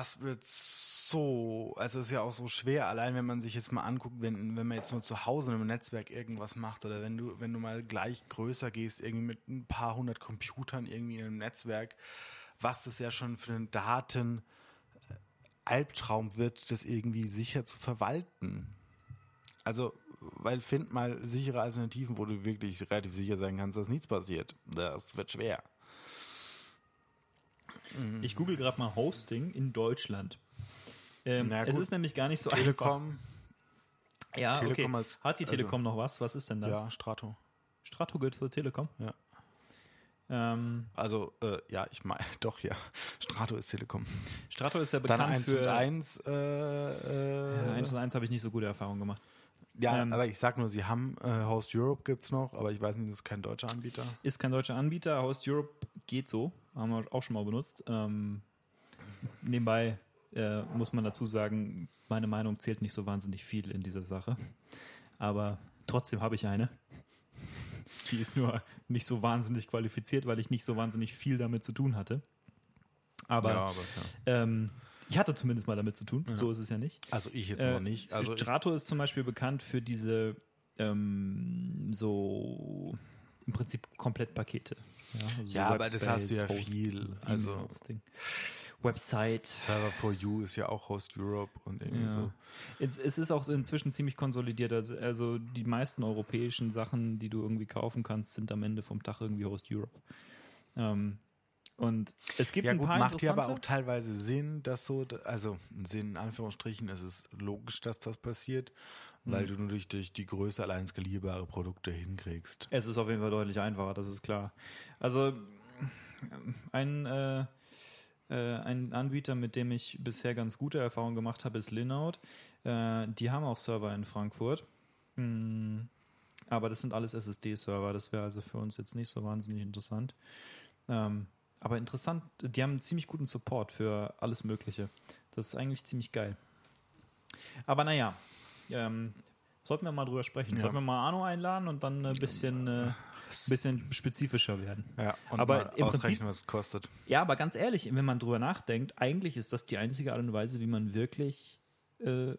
Es wird so, also es ist ja auch so schwer, allein wenn man sich jetzt mal anguckt, wenn, wenn man jetzt nur zu Hause im Netzwerk irgendwas macht oder wenn du, wenn du mal gleich größer gehst, irgendwie mit ein paar hundert Computern irgendwie in einem Netzwerk, was das ja schon für einen Daten Albtraum wird, das irgendwie sicher zu verwalten. Also, weil find mal sichere Alternativen, wo du wirklich relativ sicher sein kannst, dass nichts passiert. Das wird schwer. Ich google gerade mal Hosting in Deutschland. Ähm, Na es ist nämlich gar nicht so einfach. Telekom, Ja, Telekom okay. als- Hat die also- Telekom noch was? Was ist denn das? ja, Strato. Strato gehört zur Telekom? Ja. Ähm, Also, äh, ja, ich meine, doch, ja. Strato ist Telekom. Strato ist ja Dann bekannt 1 für... und 1, äh, äh, Ja, 1 und 1 habe ich nicht so gute Erfahrungen gemacht. ja, ähm, aber ich sag nur, sie haben äh, Host Europe gibt's noch, aber ich weiß nicht, das ist kein deutscher Anbieter. Ist kein deutscher Anbieter. Host Europe geht so. Haben wir auch schon mal benutzt. Ähm, nebenbei äh, muss man dazu sagen, meine Meinung zählt nicht so wahnsinnig viel in dieser Sache. Aber trotzdem habe ich eine. Die ist nur nicht so wahnsinnig qualifiziert, weil ich nicht so wahnsinnig viel damit zu tun hatte. Aber aber ähm, ich hatte zumindest mal damit zu tun. So ist es ja nicht. Also ich jetzt Äh, noch nicht. Also Strato ist zum Beispiel bekannt für diese ähm, so im Prinzip komplett Pakete. Ja, also Ja, aber das hast du ja Webspace, viel, also- Hosting. Website. Server for You ist ja auch Host Europe und irgendwie Ja. so. Es, es ist auch inzwischen ziemlich konsolidiert. Also, also die meisten europäischen Sachen, die du irgendwie kaufen kannst, sind am Ende vom Tag irgendwie Host Europe. Ähm, und es gibt Ja ein gut, paar macht ja aber auch teilweise Sinn, dass so, also Sinn in Anführungsstrichen, es ist logisch, dass das passiert, weil du nur durch, durch die Größe allein skalierbare Produkte hinkriegst. Es ist auf jeden Fall deutlich einfacher, das ist klar. Also ein, äh, äh, ein Anbieter, mit dem ich bisher ganz gute Erfahrungen gemacht habe, ist Linode. Äh, die haben auch Server in Frankfurt. Mm, aber das sind alles SSD-Server, das wäre also für uns jetzt nicht so wahnsinnig interessant. Ähm, aber interessant, die haben einen ziemlich guten Support für alles Mögliche. Das ist eigentlich ziemlich geil. Aber naja, ähm, Sollten wir mal drüber sprechen. Ja. Sollten wir mal Arno einladen und dann ein bisschen, äh, bisschen spezifischer werden. Ja, und aber im Prinzip, was es kostet. Ja, aber ganz ehrlich, wenn man drüber nachdenkt, eigentlich ist das die einzige Art und Weise, wie man wirklich äh,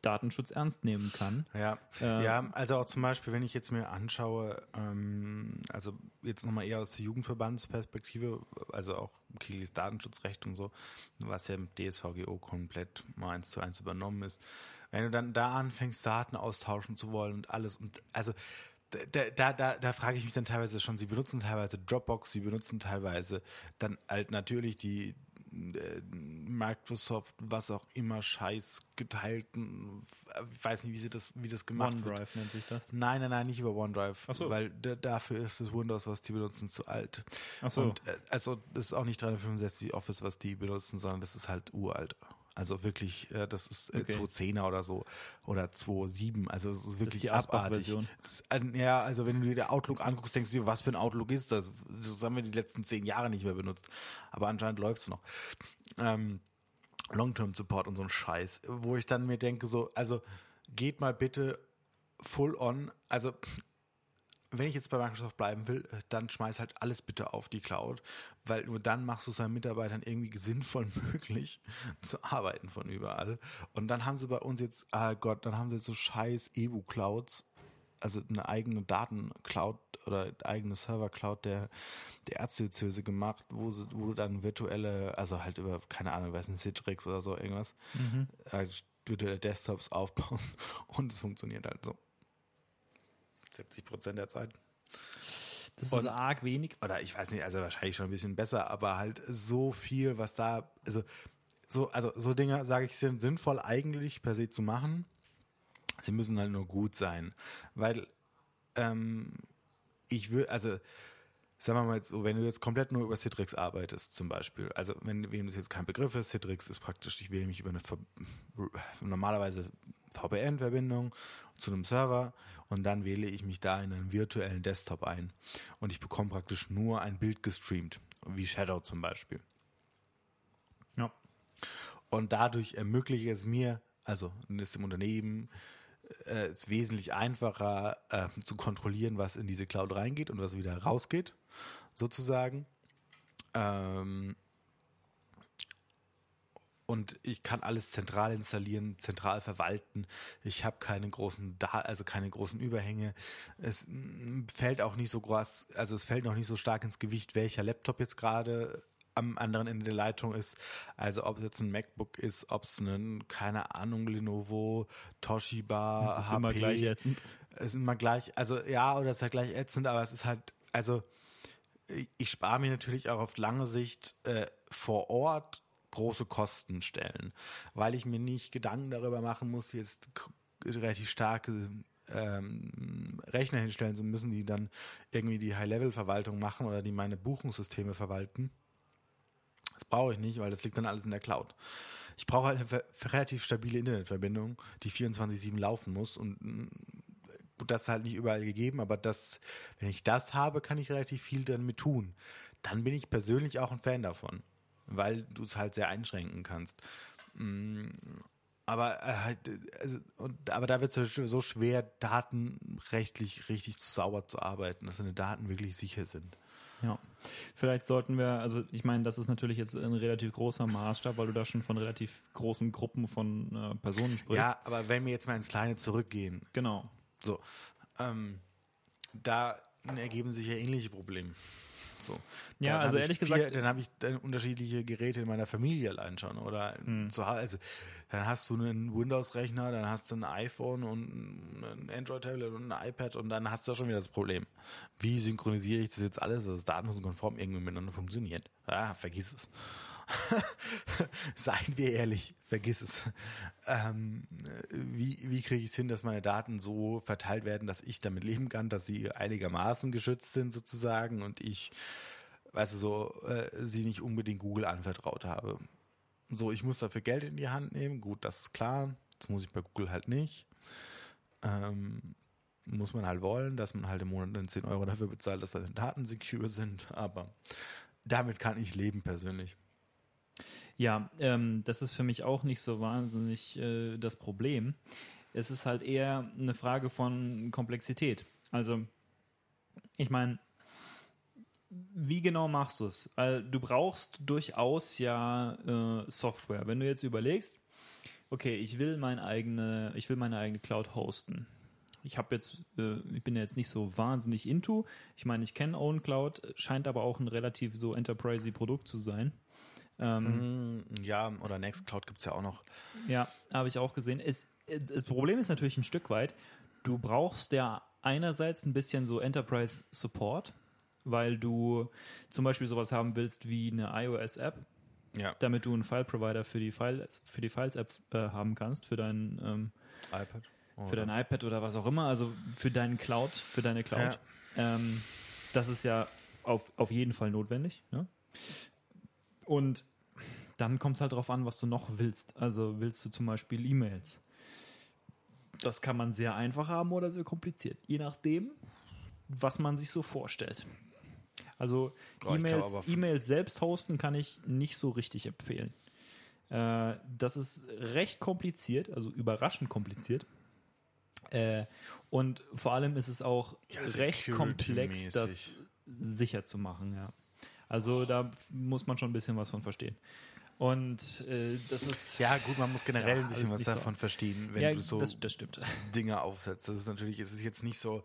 Datenschutz ernst nehmen kann. Ja, äh, ja, also auch zum Beispiel, wenn ich jetzt mir anschaue, ähm, also jetzt nochmal eher aus der Jugendverbandsperspektive, also auch Kilis Datenschutzrecht und so, was ja im DSVGO komplett mal eins zu eins übernommen ist. Wenn du dann da anfängst, Daten austauschen zu wollen und alles und also da, da, da, da frage ich mich dann teilweise schon, sie benutzen teilweise Dropbox, sie benutzen teilweise dann halt natürlich die, äh, Microsoft, was auch immer, Scheiß geteilten, ich weiß nicht, wie sie das, wie das gemacht OneDrive wird. nennt sich das. Nein, nein, nein, nicht über OneDrive, Ach so. weil dafür ist das Windows, was die benutzen, zu alt. Ach so. Und äh, also das ist auch nicht 365 Office, was die benutzen, sondern das ist halt uralt. Also wirklich, äh, das ist äh, Okay. 2.10er oder so oder 2.7. Also es ist wirklich die abartig. Asbach-Version. Das ist, äh, Ja, also wenn du dir der Outlook anguckst, denkst du dir, was für ein Outlook ist das? Das haben wir die letzten zehn Jahre nicht mehr benutzt. Aber anscheinend läuft's noch. Ähm, Long-Term-Support und so ein Scheiß, wo ich dann mir denke, so, also geht mal bitte full on, also wenn ich jetzt bei Microsoft bleiben will, äh, dann schmeiß halt alles bitte auf die Cloud, weil nur dann machst du es seinen Mitarbeitern irgendwie sinnvoll möglich zu arbeiten von überall. Und dann haben sie bei uns jetzt, ah Gott, dann haben sie jetzt so scheiß Ebu-Clouds, also eine eigene Datencloud oder eigene Server-Cloud der, der Erzdiözese gemacht, wo, sie, wo du dann virtuelle, also halt über, keine Ahnung, weiß nicht, Citrix oder so irgendwas, äh, virtuelle Desktops aufbaust und es funktioniert halt so. 70 Prozent der Zeit. Das Und- ist arg wenig. Oder ich weiß nicht, also wahrscheinlich schon ein bisschen besser, aber halt so viel, was da, also so, also so Dinge, sage ich, sind sinnvoll eigentlich per se zu machen. Sie müssen halt nur gut sein. Weil ähm, ich will, also sagen wir mal jetzt so, wenn du jetzt komplett nur über Citrix arbeitest zum Beispiel, also wenn wem das jetzt kein Begriff ist, Citrix ist praktisch, ich wähle mich über eine normalerweise VPN-Verbindung zu einem Server und dann wähle ich mich da in einen virtuellen Desktop ein und ich bekomme praktisch nur ein Bild gestreamt, wie Shadow zum Beispiel. Ja. Und dadurch ermöglicht es mir, also ist im Unternehmen äh, es wesentlich einfacher äh, zu kontrollieren, was in diese Cloud reingeht und was wieder rausgeht, sozusagen. Ähm, und ich kann alles zentral installieren, zentral verwalten. Ich habe keine großen, da also keine großen Überhänge. Es mm, fällt auch nicht so groß, also es fällt noch nicht so stark ins Gewicht, welcher Laptop jetzt gerade am anderen Ende der Leitung ist. Also ob es jetzt ein MacBook ist, ob es ein, keine Ahnung, Lenovo, Toshiba, Das ist HP. immer gleich ätzend. Es ist immer gleich, also ja, oder es ist halt gleich ätzend, aber es ist halt, also ich- ich spare mir natürlich auch auf lange Sicht äh, vor Ort große Kosten stellen, weil ich mir nicht Gedanken darüber machen muss, jetzt relativ starke ähm, Rechner hinstellen zu müssen, die dann irgendwie die High-Level-Verwaltung machen oder die meine Buchungssysteme verwalten. Das brauche ich nicht, weil das liegt dann alles in der Cloud. Ich brauche halt eine relativ stabile Internetverbindung, die 24-7 laufen muss und mm, das ist halt nicht überall gegeben, aber das, wenn ich das habe, kann ich relativ viel damit tun. Dann bin ich persönlich auch ein Fan davon, weil du es halt sehr einschränken kannst. Mm, Aber, äh, halt, äh, also, und, aber da wird es so schwer, datenrechtlich richtig sauber zu arbeiten, dass deine Daten wirklich sicher sind. Ja. Vielleicht sollten wir, also ich meine, das ist natürlich jetzt ein relativ großer Maßstab, weil du da schon von relativ großen Gruppen von äh, Personen sprichst. Ja, aber wenn wir jetzt mal ins Kleine zurückgehen, Genau. So, ähm, da ergeben sich ja ähnliche Probleme. So. Ja, Dann also ehrlich vier, gesagt- dann habe ich dann unterschiedliche Geräte in meiner Familie allein schon oder Hm. zu Hause. Also, dann hast du einen Windows-Rechner, dann hast du ein iPhone und ein Android-Tablet und ein iPad und dann hast du schon wieder das Problem. Wie synchronisiere ich das jetzt alles, dass es datenschutzkonform irgendwie miteinander funktioniert? Ja, vergiss es. Seien wir ehrlich, vergiss es. Ähm, wie wie kriege ich es hin, dass meine Daten so verteilt werden, dass ich damit leben kann, dass sie einigermaßen geschützt sind sozusagen und ich, weißt du, so, äh, sie nicht unbedingt Google anvertraut habe. So, ich muss dafür Geld in die Hand nehmen, gut, das ist klar. Das muss ich bei Google halt nicht. Ähm, muss man halt wollen, dass man halt im Monat dann 10 Euro dafür bezahlt, dass deine Daten secure sind, aber damit kann ich leben persönlich. Ja, ähm, das ist für mich auch nicht so wahnsinnig äh, das Problem. Es ist halt eher eine Frage von Komplexität. Also, ich meine, wie genau machst du es? Weil du brauchst durchaus ja äh, Software. Wenn du jetzt überlegst, okay, ich will meine eigene, ich will meine eigene Cloud hosten. Ich habe jetzt, äh, ich bin jetzt nicht so wahnsinnig into. Ich meine, ich kenne OwnCloud, scheint aber auch ein relativ so enterprisey Produkt zu sein. Ähm, ja, oder Nextcloud gibt's ja auch noch. Ja, habe ich auch gesehen. Es, das Problem ist natürlich ein Stück weit, du brauchst ja einerseits ein bisschen so Enterprise Support, weil du zum Beispiel sowas haben willst wie eine iOS-App, Ja. damit du einen File-Provider für die Files, für die Files-App äh, haben kannst, für dein, ähm, iPad. für dein iPad oder was auch immer, also für deinen Cloud, für deine Cloud. Ähm, das ist ja auf, auf jeden Fall notwendig. Ne? Und dann kommt es halt darauf an, was du noch willst. Also willst du zum Beispiel E-Mails. Das kann man sehr einfach haben oder sehr kompliziert. Je nachdem, was man sich so vorstellt. Also E-Mails E-Mails selbst hosten kann ich nicht so richtig empfehlen. Äh, das ist recht kompliziert, also überraschend kompliziert. Äh, und vor allem ist es auch Ja, recht komplex, das sicher zu machen, ja. Also da muss man schon ein bisschen was von verstehen. Und äh, das ist Ja, gut, man muss generell Ja, ein bisschen was nicht so. davon verstehen, wenn ja, du so das, das stimmt. Dinge aufsetzt. Das ist natürlich, es ist jetzt nicht so,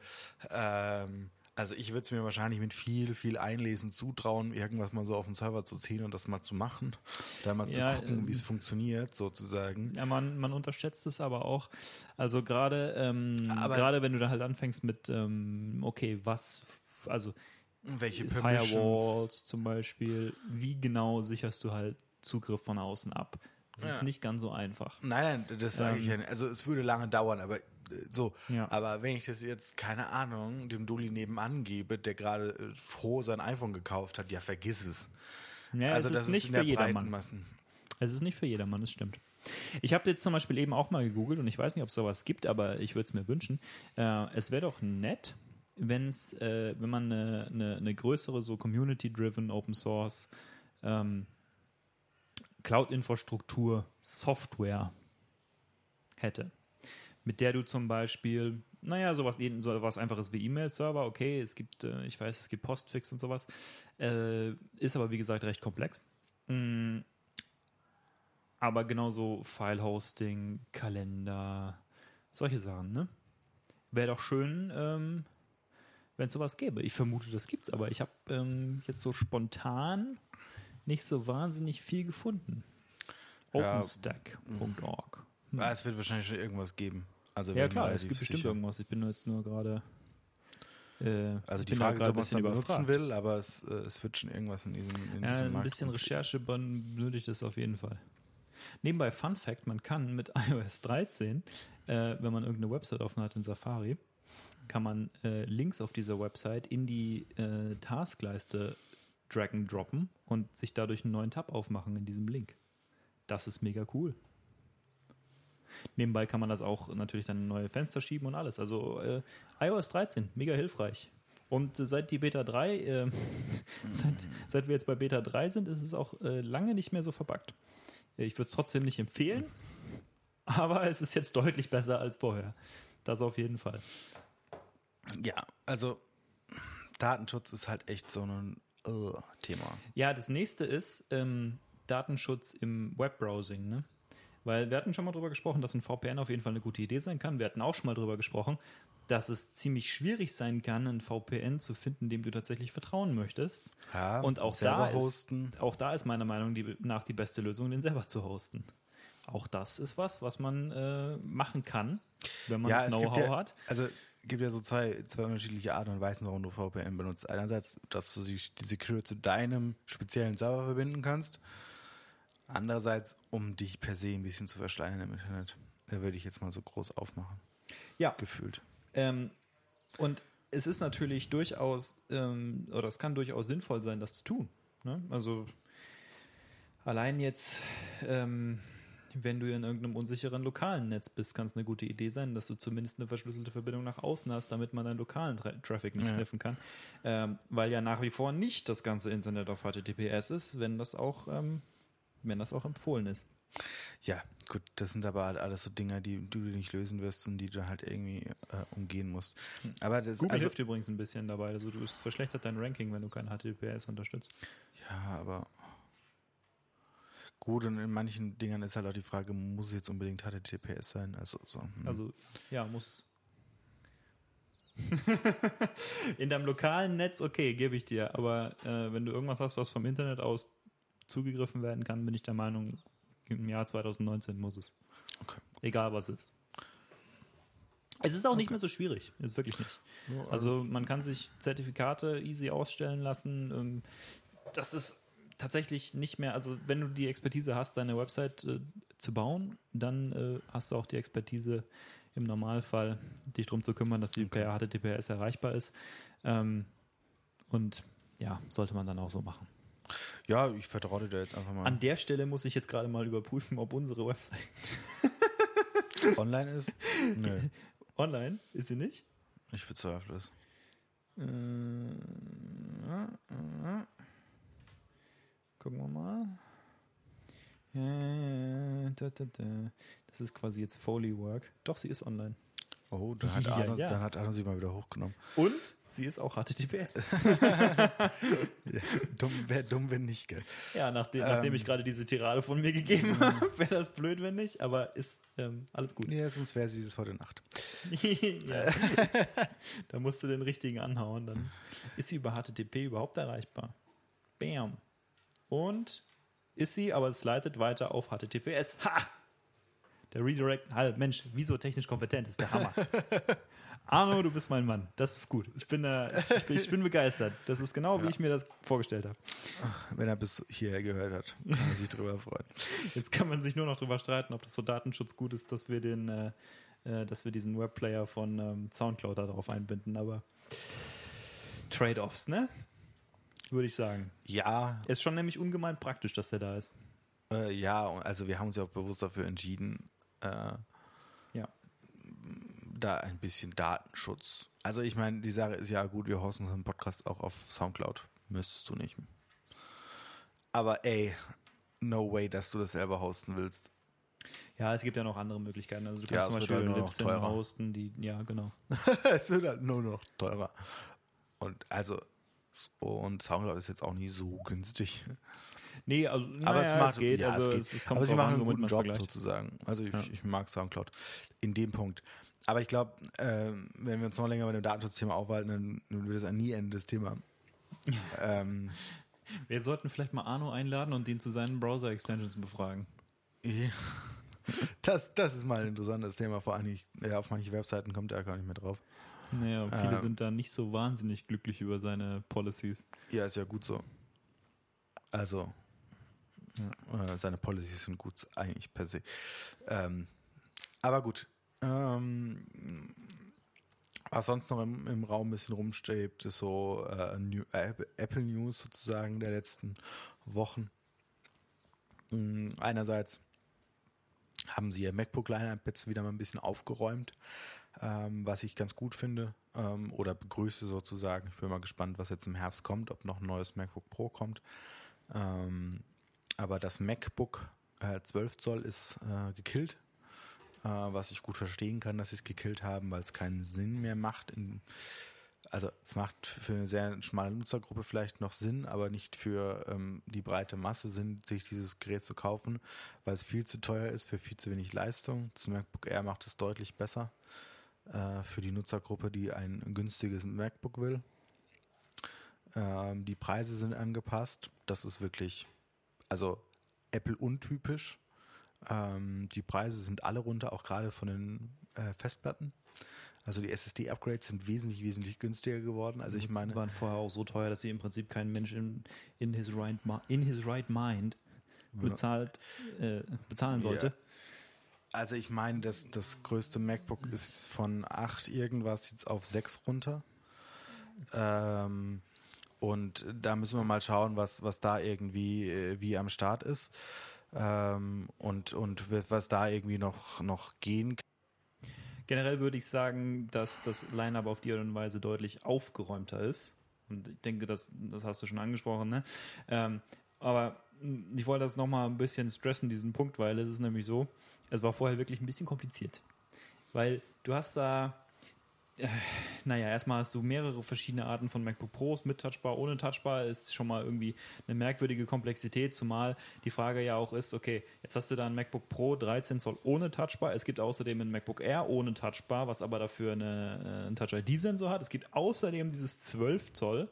ähm, also ich würde es mir wahrscheinlich mit viel, viel Einlesen zutrauen, irgendwas mal so auf den Server zu ziehen und das mal zu machen, da mal Ja, zu gucken, ähm, wie es funktioniert, sozusagen. Ja, man, man unterschätzt es aber auch. Also gerade ähm, gerade wenn du da halt anfängst mit, ähm, okay, was, also Welche Permissions? Firewalls zum Beispiel, wie genau sicherst du halt Zugriff von außen ab? Das Ja. ist nicht ganz so einfach. Nein, nein, das sage ich Ähm, ja nicht. Also es würde lange dauern, aber äh, so. Ja. Aber wenn ich das jetzt, keine Ahnung, dem Dulli nebenan gebe, der gerade äh, froh sein iPhone gekauft hat, ja, vergiss es. Ja, also es das ist nicht in für der jedermann. Massen. Es ist nicht für jedermann, das stimmt. Ich habe jetzt zum Beispiel eben auch mal gegoogelt und ich weiß nicht, ob es sowas gibt, aber ich würde es mir wünschen. Äh, es wäre doch nett, wenn's, äh, wenn man eine, eine, eine größere, so community-driven, Open Source ähm, Cloud-Infrastruktur, Software hätte, mit der du zum Beispiel, naja, sowas, sowas einfaches wie E-Mail-Server, okay, es gibt, äh, ich weiß, es gibt Postfix und sowas, äh, ist aber wie gesagt recht komplex. Mm, aber genauso File-Hosting, Kalender, solche Sachen, ne? Wäre doch schön, ähm, wenn es sowas gäbe. Ich vermute, das gibt's, aber ich habe ähm, jetzt so spontan nicht so wahnsinnig viel gefunden. Ja. OpenStack.org. Ah, es wird wahrscheinlich schon irgendwas geben. Also Hm. Ja klar, es gibt bestimmt sicher. irgendwas. Ich bin jetzt nur gerade. Äh, Also die Frage ist, ob man es dann benutzen will, aber es, äh, es wird schon irgendwas in diesem, in Ja, diesem ein bisschen. Recherche benötigt es auf jeden Fall. Nebenbei Fun Fact, man kann mit iOS 13, äh, wenn man irgendeine Website offen hat in Safari, kann man äh, Links auf dieser Website in die äh, Taskleiste drag and droppen und sich dadurch einen neuen Tab aufmachen in diesem Link. Das ist mega cool. Nebenbei kann man das auch natürlich dann in neue Fenster schieben und alles. Also äh, iOS 13, mega hilfreich. Und äh, seit die Beta 3, äh, seit, seit wir jetzt bei Beta 3 sind, ist es auch äh, lange nicht mehr so verbuggt. Äh, Ich würde es trotzdem nicht empfehlen, aber es ist jetzt deutlich besser als vorher. Das auf jeden Fall. Ja, also Datenschutz ist halt echt so ein äh, Thema. Ja, das nächste ist ähm, Datenschutz im Webbrowsing. Ne? Weil wir hatten schon mal drüber gesprochen, dass ein VPN auf jeden Fall eine gute Idee sein kann. Wir hatten auch schon mal drüber gesprochen, dass es ziemlich schwierig sein kann, ein VPN zu finden, dem du tatsächlich vertrauen möchtest. Ja, Und auch da, ist, hosten. auch da ist meiner Meinung nach die beste Lösung, den selber zu hosten. Auch das ist was, was man äh, machen kann, wenn man ja, das Know-how ja, hat. Also gibt ja so zwei, zwei unterschiedliche Arten und Weisen, warum du VPN benutzt. Einerseits, dass du sich die Secure zu deinem speziellen Server verbinden kannst. Andererseits, um dich per se ein bisschen zu verschleiern im Internet. Da würde ich jetzt mal so groß aufmachen, Ja, gefühlt. Ähm, und es ist natürlich durchaus, ähm, oder es kann durchaus sinnvoll sein, das zu tun. Ne? Also allein jetzt, ähm, wenn du in irgendeinem unsicheren lokalen Netz bist, kann es eine gute Idee sein, dass du zumindest eine verschlüsselte Verbindung nach außen hast, damit man deinen lokalen Tra Traffic nicht Ja. sniffen kann. Ähm, weil ja nach wie vor nicht das ganze Internet auf HTTPS ist, wenn das auch, ähm, wenn das auch empfohlen ist. Ja, gut, das sind aber halt alles so Dinge, die, die du nicht lösen wirst und die du halt irgendwie äh, umgehen musst. Aber das Google also, hilft übrigens ein bisschen dabei. Also du es verschlechtert dein Ranking, wenn du kein HTTPS unterstützt. Ja, aber gut, und in manchen Dingern ist halt auch die Frage, muss es jetzt unbedingt HTTPS sein? Also so. hm. Also ja, muss es. In deinem lokalen Netz, okay, gebe ich dir. Aber äh, wenn du irgendwas hast, was vom Internet aus zugegriffen werden kann, bin ich der Meinung, im Jahr 2019 muss es. Okay. Egal was ist. Es ist auch nicht mehr so schwierig. Ist wirklich nicht. Also man kann sich Zertifikate easy ausstellen lassen. Ähm, Das ist tatsächlich nicht mehr, also wenn du die Expertise hast, deine Website äh, zu bauen, dann äh, hast du auch die Expertise im Normalfall, dich darum zu kümmern, dass sie per HTTPS erreichbar ist. Ähm, und ja, sollte man dann auch so machen. Ja, ich vertraue dir da jetzt einfach mal. An der Stelle muss ich jetzt gerade mal überprüfen, ob unsere Website Online ist? Nö, online ist sie nicht. ich bezweifle es. Äh, Gucken wir mal. Da, da, da. Das ist quasi jetzt Foley Work. Doch, sie ist online. Oh, dann hat, Ja, Arno, ja. Dann hat Arno sie mal wieder hochgenommen. Und sie ist auch HTTPS. Ja, dumm, Wäre dumm, wenn nicht, gell? Ja, nachdem, Ähm. nachdem ich gerade diese Tirade von mir gegeben habe, wäre das blöd, wenn nicht, aber ist ähm, alles gut. Nee, sonst wäre sie es heute Nacht. ja. da musst du den richtigen anhauen, dann ist sie über HTTP überhaupt erreichbar. Bam. Und ist sie, aber es leitet weiter auf HTTPS. Ha! Der Redirect, halt, Mensch, wieso technisch kompetent, ist der Hammer. Arno, du bist mein Mann. Das ist gut. Ich bin, äh, ich, bin, ich bin begeistert. Das ist genau, wie ich mir das vorgestellt habe. Wenn er bis hierher gehört hat, kann er sich drüber freuen. Jetzt kann man sich nur noch darüber streiten, ob das so Datenschutz gut ist, dass wir den, äh, äh, dass wir diesen Webplayer von ähm, Soundcloud da drauf einbinden, aber Trade-offs, ne? Würde ich sagen. Ja, Ist schon nämlich ungemein praktisch, dass der da ist. äh, ja, und also wir haben uns ja auch bewusst dafür entschieden, äh, Ja. da ein bisschen Datenschutz. Also ich meine, die Sache ist ja gut, wir hosten unseren Podcast auch auf Soundcloud. Müsstest du nicht. Aber ey, no way, dass du das selber hosten willst. Ja, es gibt ja noch andere Möglichkeiten. Also du Ja, kannst es zum Beispiel halt nur noch teurer. hosten, die, ja, genau. es wird halt nur noch teurer. Und also, so- und Soundcloud ist jetzt auch nie so günstig. Nee, also, Aber naja, es macht, geht. ja, also es es, geht. es kommt Aber sie machen an, einen guten Job vergleicht. sozusagen. Also ich, Ja. ich mag Soundcloud in dem Punkt. Aber ich glaube, ähm, wenn wir uns noch länger bei dem Datenschutzthema aufhalten, dann, wird es ein nie endendes Thema. ähm, Wir sollten vielleicht mal Arno einladen und ihn zu seinen Browser-Extensions befragen. ja. das, das ist mal ein interessantes Thema. Vor allem, ja, auf manche Webseiten kommt er gar nicht mehr drauf. Naja, und viele Ähm. sind da nicht so wahnsinnig glücklich über seine Policies. Ja, ist ja gut so. Also, äh, seine Policies sind gut, eigentlich per se. Ähm, aber gut. Ähm, was sonst noch im, im Raum ein bisschen rumsteht, ist so äh, New, äh, Apple News sozusagen der letzten Wochen. Mm, Einerseits haben sie ihr MacBook-Line-Up jetzt wieder mal ein bisschen aufgeräumt, ähm, was ich ganz gut finde ähm, oder begrüße sozusagen. Ich bin mal gespannt, was jetzt im Herbst kommt, ob noch ein neues MacBook Pro kommt. Ähm, aber das MacBook äh, 12 Zoll ist äh, gekillt, äh, was ich gut verstehen kann, dass sie es gekillt haben, weil es keinen Sinn mehr macht. In, also es macht für eine sehr schmale Nutzergruppe vielleicht noch Sinn, aber nicht für ähm, die breite Masse Sinn, sich dieses Gerät zu kaufen, weil es viel zu teuer ist für viel zu wenig Leistung. Das MacBook Air macht es deutlich besser äh, für die Nutzergruppe, die ein günstiges MacBook will. Ähm, die Preise sind angepasst. Das ist wirklich, also Apple untypisch. Ähm, die Preise sind alle runter, auch gerade von den äh, Festplatten. Also die SSD-Upgrades sind wesentlich, wesentlich günstiger geworden. Also ich Die meine, waren vorher auch so teuer, dass sie im Prinzip kein Mensch in, in, his, right, in his right mind bezahlt, äh, bezahlen sollte. Ja. also ich meine, das, das größte MacBook ist von 8 irgendwas jetzt auf 6 runter. Ähm, und da müssen wir mal schauen, was, was da irgendwie äh, wie am Start ist. Ähm, und, und was da irgendwie noch, noch gehen kann. Generell würde ich sagen, dass das Line-Up auf die Art und Weise deutlich aufgeräumter ist. Und ich denke, das, das hast du schon angesprochen. Ne? Ähm, Aber ich wollte das nochmal ein bisschen stressen, diesen Punkt, weil es ist nämlich so, es war vorher wirklich ein bisschen kompliziert. Weil du hast da, äh, naja, erstmal hast du mehrere verschiedene Arten von MacBook Pros mit Touchbar, ohne Touchbar, ist schon mal irgendwie eine merkwürdige Komplexität, zumal die Frage ja auch ist, okay, jetzt hast du da ein MacBook Pro 13 Zoll ohne Touchbar, es gibt außerdem ein MacBook Air ohne Touchbar, was aber dafür eine, äh, einen Touch-ID-Sensor hat. Es gibt außerdem dieses 12 Zoll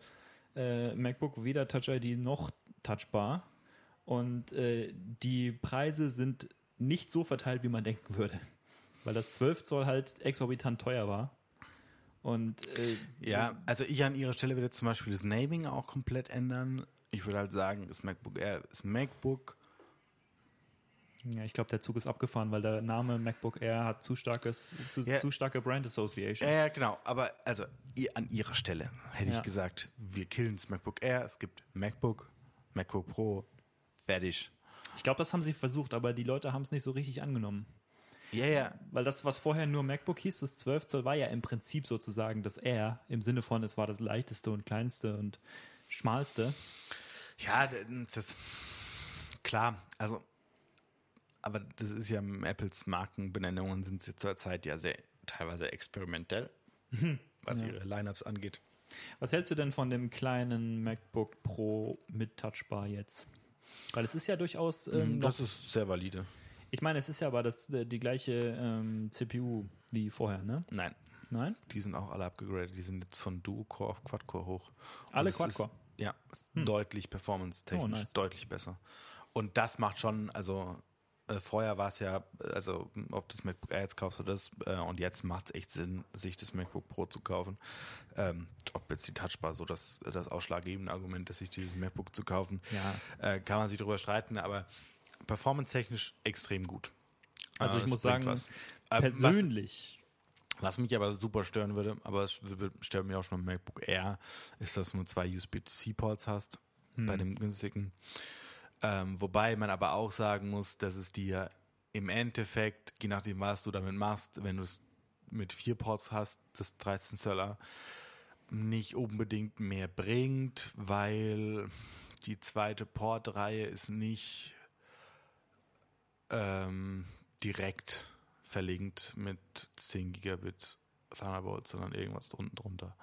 äh, MacBook, weder Touch-ID noch Touchbar. Und äh, die Preise sind nicht so verteilt, wie man denken würde. Weil das 12 Zoll halt exorbitant teuer war. Und äh, Ja, also ich an ihrer Stelle würde zum Beispiel das Naming auch komplett ändern. Ich würde halt sagen, das MacBook Air ist MacBook. ja, ich glaube, der Zug ist abgefahren, weil der Name MacBook Air hat zu starkes, zu, Ja. zu starke Brand Association. Ja, ja, genau. Aber also ihr, an ihrer Stelle hätte Ja. ich gesagt, wir killen das MacBook Air. Es gibt MacBook, MacBook Pro, fertig. Ich glaube, das haben sie versucht, aber die Leute haben es nicht so richtig angenommen. Ja, ja. Weil das, was vorher nur MacBook hieß, das 12 Zoll, war ja im Prinzip sozusagen das Air, im Sinne von, es war das leichteste und kleinste und schmalste. Ja, das klar, also aber das ist ja Apples Markenbenennungen sind sie zurzeit ja sehr teilweise experimentell, was ihre Lineups angeht. Was hältst du denn von dem kleinen MacBook Pro mit Touchbar jetzt? Weil es ist ja durchaus ähm, noch, das ist sehr valide. Ich meine, es ist ja aber das, äh, die gleiche ähm, CPU wie vorher, ne? Nein, Nein? die sind auch alle abgegradet. Die sind jetzt von Duo-Core auf Quad-Core hoch. Alle Und es Quad-Core? Ja, ist deutlich performance-technisch, Oh, nice. deutlich besser. Und das macht schon, also äh, vorher war es ja, also ob das MacBook Air jetzt kaufst oder das, äh, und jetzt macht es echt Sinn, sich das MacBook Pro zu kaufen. Ähm, ob jetzt die Touchbar so das, das ausschlaggebende Argument ist, sich dieses MacBook zu kaufen, Ja. äh, kann man sich darüber streiten, aber performance-technisch extrem gut. Also Äh, ich es muss sagen, was. Äh, was, persönlich. was mich aber super stören würde, aber es stört mich auch schon am MacBook Air, ist, dass du nur zwei USB-C-Ports hast bei dem günstigen. Ähm, wobei man aber auch sagen muss, dass es dir im Endeffekt, je nachdem, was du damit machst, wenn du es mit vier Ports hast, das 13 Zöller, nicht unbedingt mehr bringt, weil die zweite Portreihe ist nicht ähm, direkt verlinkt mit 10 Gigabit Thunderbolt, sondern irgendwas unten drunter.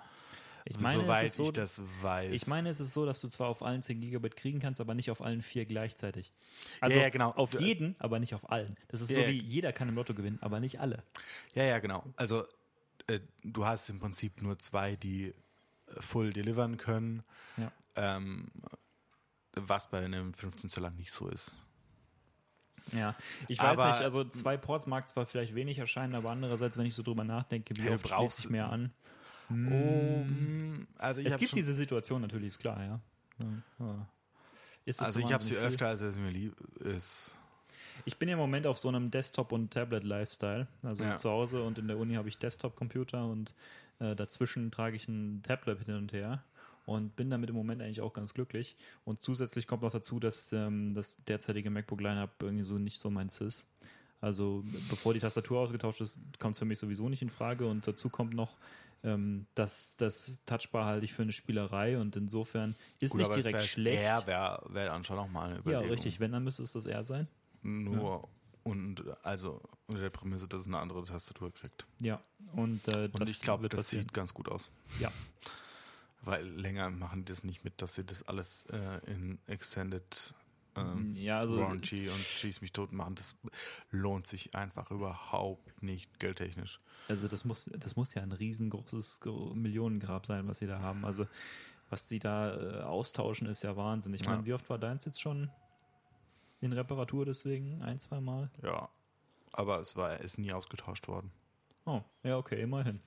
Ich meine, Soweit so, ich das weiß. Ich meine, es ist so, dass du zwar auf allen 10 Gigabit kriegen kannst, aber nicht auf allen vier gleichzeitig. Also ja, genau. auf Du- jeden, aber nicht auf allen. Das ist Ja, so ja. wie jeder kann im Lotto gewinnen, aber nicht alle. Ja, ja, genau. Also äh, du hast im Prinzip nur zwei, die äh, full delivern können, Ja. ähm, was bei einem 15 Zöller nicht so ist. Ja, ich weiß Aber- nicht, also zwei Ports mag zwar vielleicht wenig erscheinen, aber andererseits, wenn ich so drüber nachdenke, wie Ja, oft brauchst- sich mehr an. Oh, mh, also ich Es gibt diese Situation natürlich, ist klar, ja. Ist also so ich habe sie viel? öfter, als es mir lieb ist. Ich bin ja im Moment auf so einem Desktop- und Tablet-Lifestyle. Also Ja. zu Hause und in der Uni habe ich Desktop-Computer und äh, dazwischen trage ich ein Tablet hin und her und bin damit im Moment eigentlich auch ganz glücklich. Und zusätzlich kommt noch dazu, dass ähm, das derzeitige MacBook-Lineup irgendwie so nicht so meins ist. Also bevor die Tastatur ausgetauscht ist, kommt es für mich sowieso nicht in Frage. Und dazu kommt noch, ähm, dass das Touchbar halte ich für eine Spielerei und insofern ist Gut, nicht direkt schlecht. Er wäre wär dann schon nochmal eine ja, Überlegung. richtig. Wenn, dann müsste es das R sein. Nur und also unter der Prämisse, dass es eine andere Tastatur kriegt. Ja, und, äh, Und das ich glaube, das sieht ganz gut aus. Ja, Weil länger machen die das nicht mit, dass sie das alles äh, in Extended ähm, ja, also Warranty und Schieß mich tot machen. Das lohnt sich einfach überhaupt nicht geldtechnisch. Also das muss, das muss ja ein riesengroßes Millionengrab sein, was sie da haben. Also was sie da äh, austauschen, ist ja Wahnsinn. Ich meine, Ja. wie oft war deins jetzt schon in Reparatur deswegen? Ein, zwei Mal? Ja. Aber es war ist nie ausgetauscht worden. Oh, ja, okay, immerhin.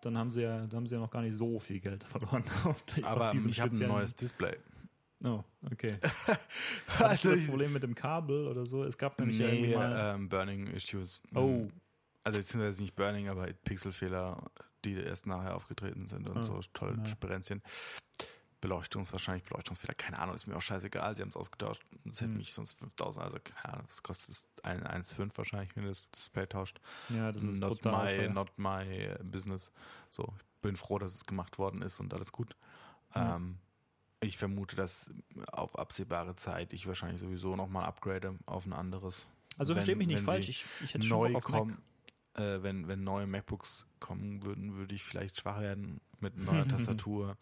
Dann haben sie ja, dann haben sie ja noch gar nicht so viel Geld verloren. Auf, auf Aber diesem ich habe ein neues Display. Oh, okay. Hattest du Also das ich- Problem mit dem Kabel oder so? Es gab nämlich ja irgendwie Nee, mal. ähm, Burning Issues. oh, Also beziehungsweise nicht Burning, aber Pixelfehler, die erst nachher aufgetreten sind und Ah, so tolle ja. Beleuchtungs, wahrscheinlich Beleuchtungsfehler, keine Ahnung, ist mir auch scheißegal, sie haben es ausgetauscht. Das hätte Hm. mich sonst 5000, also keine Ahnung, was kostet das? Ein- 1,5 wahrscheinlich, wenn du das Display tauscht. ja, das ist not brutal my, teuer. not my business. So, ich bin froh, dass es gemacht worden ist und alles gut. Ja. Ähm, ich vermute, dass auf absehbare Zeit ich wahrscheinlich sowieso nochmal upgrade auf ein anderes. Also verstehe mich nicht falsch, ich, ich hätte schon neu auf Mac. kommen, äh, wenn, wenn neue MacBooks kommen würden, würde ich vielleicht schwach werden mit neuer Tastatur.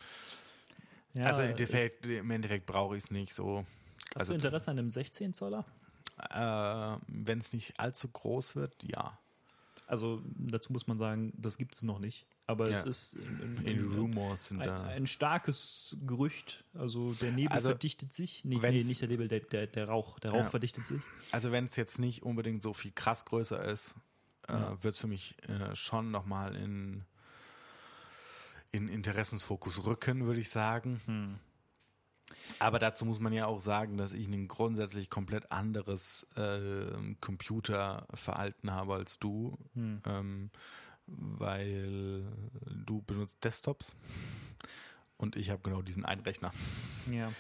Ja, also im Endeffekt, im Endeffekt brauche ich es nicht so. Hast also- du Interesse an einem 16 Zoller? Äh, wenn es nicht allzu groß wird, ja. Also dazu muss man sagen, das gibt es noch nicht. Aber es Ja. ist in, in, In Rumors sind ein, da. ein starkes Gerücht. Also der Nebel Also, verdichtet sich. Nee, nee, nicht der Nebel, der, der, der Rauch. Der Rauch Ja. verdichtet sich. Also wenn es jetzt nicht unbedingt so viel krass größer ist, Ja. äh, wird es für mich äh, schon nochmal in, in Interessensfokus rücken, würde ich sagen. Hm. Aber dazu muss man ja auch sagen, dass ich ein grundsätzlich komplett anderes äh, Computerverhalten habe als du, Hm. ähm, weil du benutzt Desktops und ich habe genau diesen einen Rechner. Ja.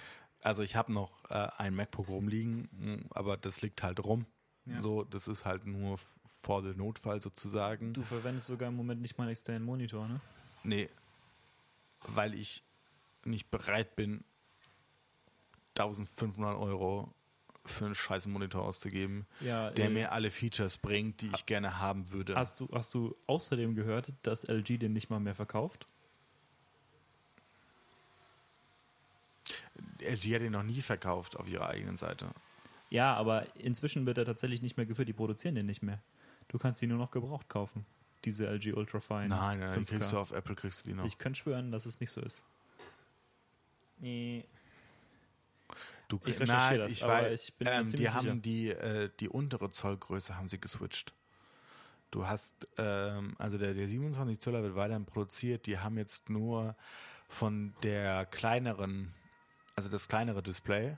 Also ich habe noch äh, ein MacBook rumliegen, aber das liegt halt rum. Ja. So, das ist halt nur vor dem Notfall sozusagen. Du verwendest sogar im Moment nicht mal einen externen Monitor, ne? Nee, weil ich nicht bereit bin, 1500 Euro für einen scheiß Monitor auszugeben, Ja, der äh, mir alle Features bringt, die ich gerne haben würde. Hast du, hast du außerdem gehört, dass LG den nicht mal mehr verkauft? LG hat den noch nie verkauft auf ihrer eigenen Seite. Ja, aber inzwischen wird er tatsächlich nicht mehr geführt. Die produzieren den nicht mehr. Du kannst die nur noch gebraucht kaufen. Diese LG Ultrafine. Nein, nein, die 5K. kriegst du auf Apple, kriegst du die noch. Ich könnte schwören, dass es nicht so ist. Nee. Du, Ich recherchiere das, ich aber weiß, ich bin ähm, die sicher. haben die, äh, die untere Zollgröße haben sie geswitcht. Du hast, ähm, also der, der 27 Zöller wird weiterhin produziert, die haben jetzt nur von der kleineren, also das kleinere Display,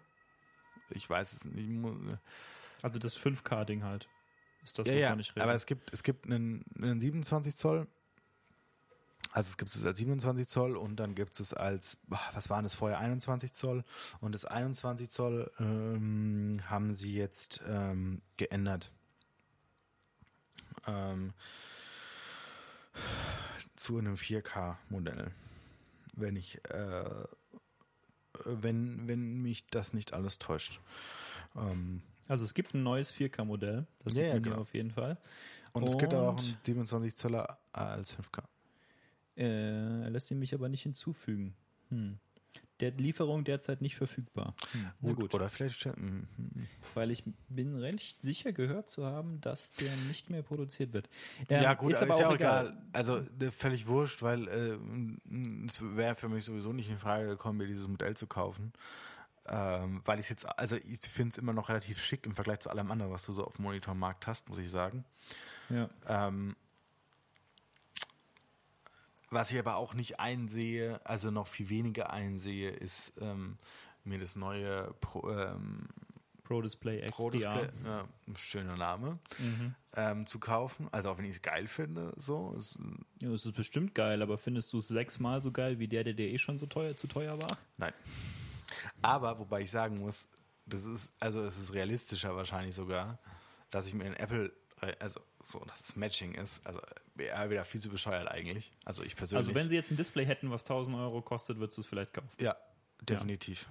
ich weiß es nicht, Also das 5K-Ding halt. Ist das, ja, wovon ja, ich rede. aber es gibt, es gibt einen, einen 27 Zoll, also es gibt es als 27 Zoll und dann gibt es als, was waren das vorher, 21 Zoll und das 21 Zoll ähm, haben sie jetzt ähm, geändert. Ähm, zu einem 4K-Modell. Wenn ich, äh, wenn, wenn mich das nicht alles täuscht. Ähm, also es gibt ein neues 4K-Modell. Das Ja, sieht ja, man hier genau. auf jeden Fall. und, es gibt auch Und- einen 27 Zoller als 5K. Äh, er lässt ihn mich aber nicht hinzufügen. Hm. Der Lieferung derzeit nicht verfügbar. Hm. Na Gut, gut, Oder vielleicht. hm, hm. weil ich bin recht sicher gehört zu haben, dass der nicht mehr produziert wird. Ja, Ähm, gut, ist aber ist ja auch egal. Also äh, völlig wurscht, weil äh, es wäre für mich sowieso nicht in Frage gekommen, mir dieses Modell zu kaufen. Ähm, weil ich jetzt, also ich finde es immer noch relativ schick im Vergleich zu allem anderen, was du so auf dem Monitormarkt hast, muss ich sagen. Ja. Ähm, was ich aber auch nicht einsehe, also noch viel weniger einsehe, ist ähm, mir das neue Pro, ähm, Pro Display XDR. Pro Display, ja, ein schöner Name, Mhm. ähm, zu kaufen. Also auch wenn ich es geil finde, so. Es, Ja, das ist bestimmt geil, aber findest du es sechsmal so geil wie der, der dir eh schon so teuer, zu teuer war? nein. Aber wobei ich sagen muss, das ist, also es ist realistischer wahrscheinlich sogar, dass ich mir ein Apple, äh, also so, dass es Matching ist, also wäre wieder viel zu bescheuert eigentlich. Also ich persönlich. Also wenn sie jetzt ein Display hätten, was 1000 Euro kostet, würdest du es vielleicht kaufen. Ja, definitiv.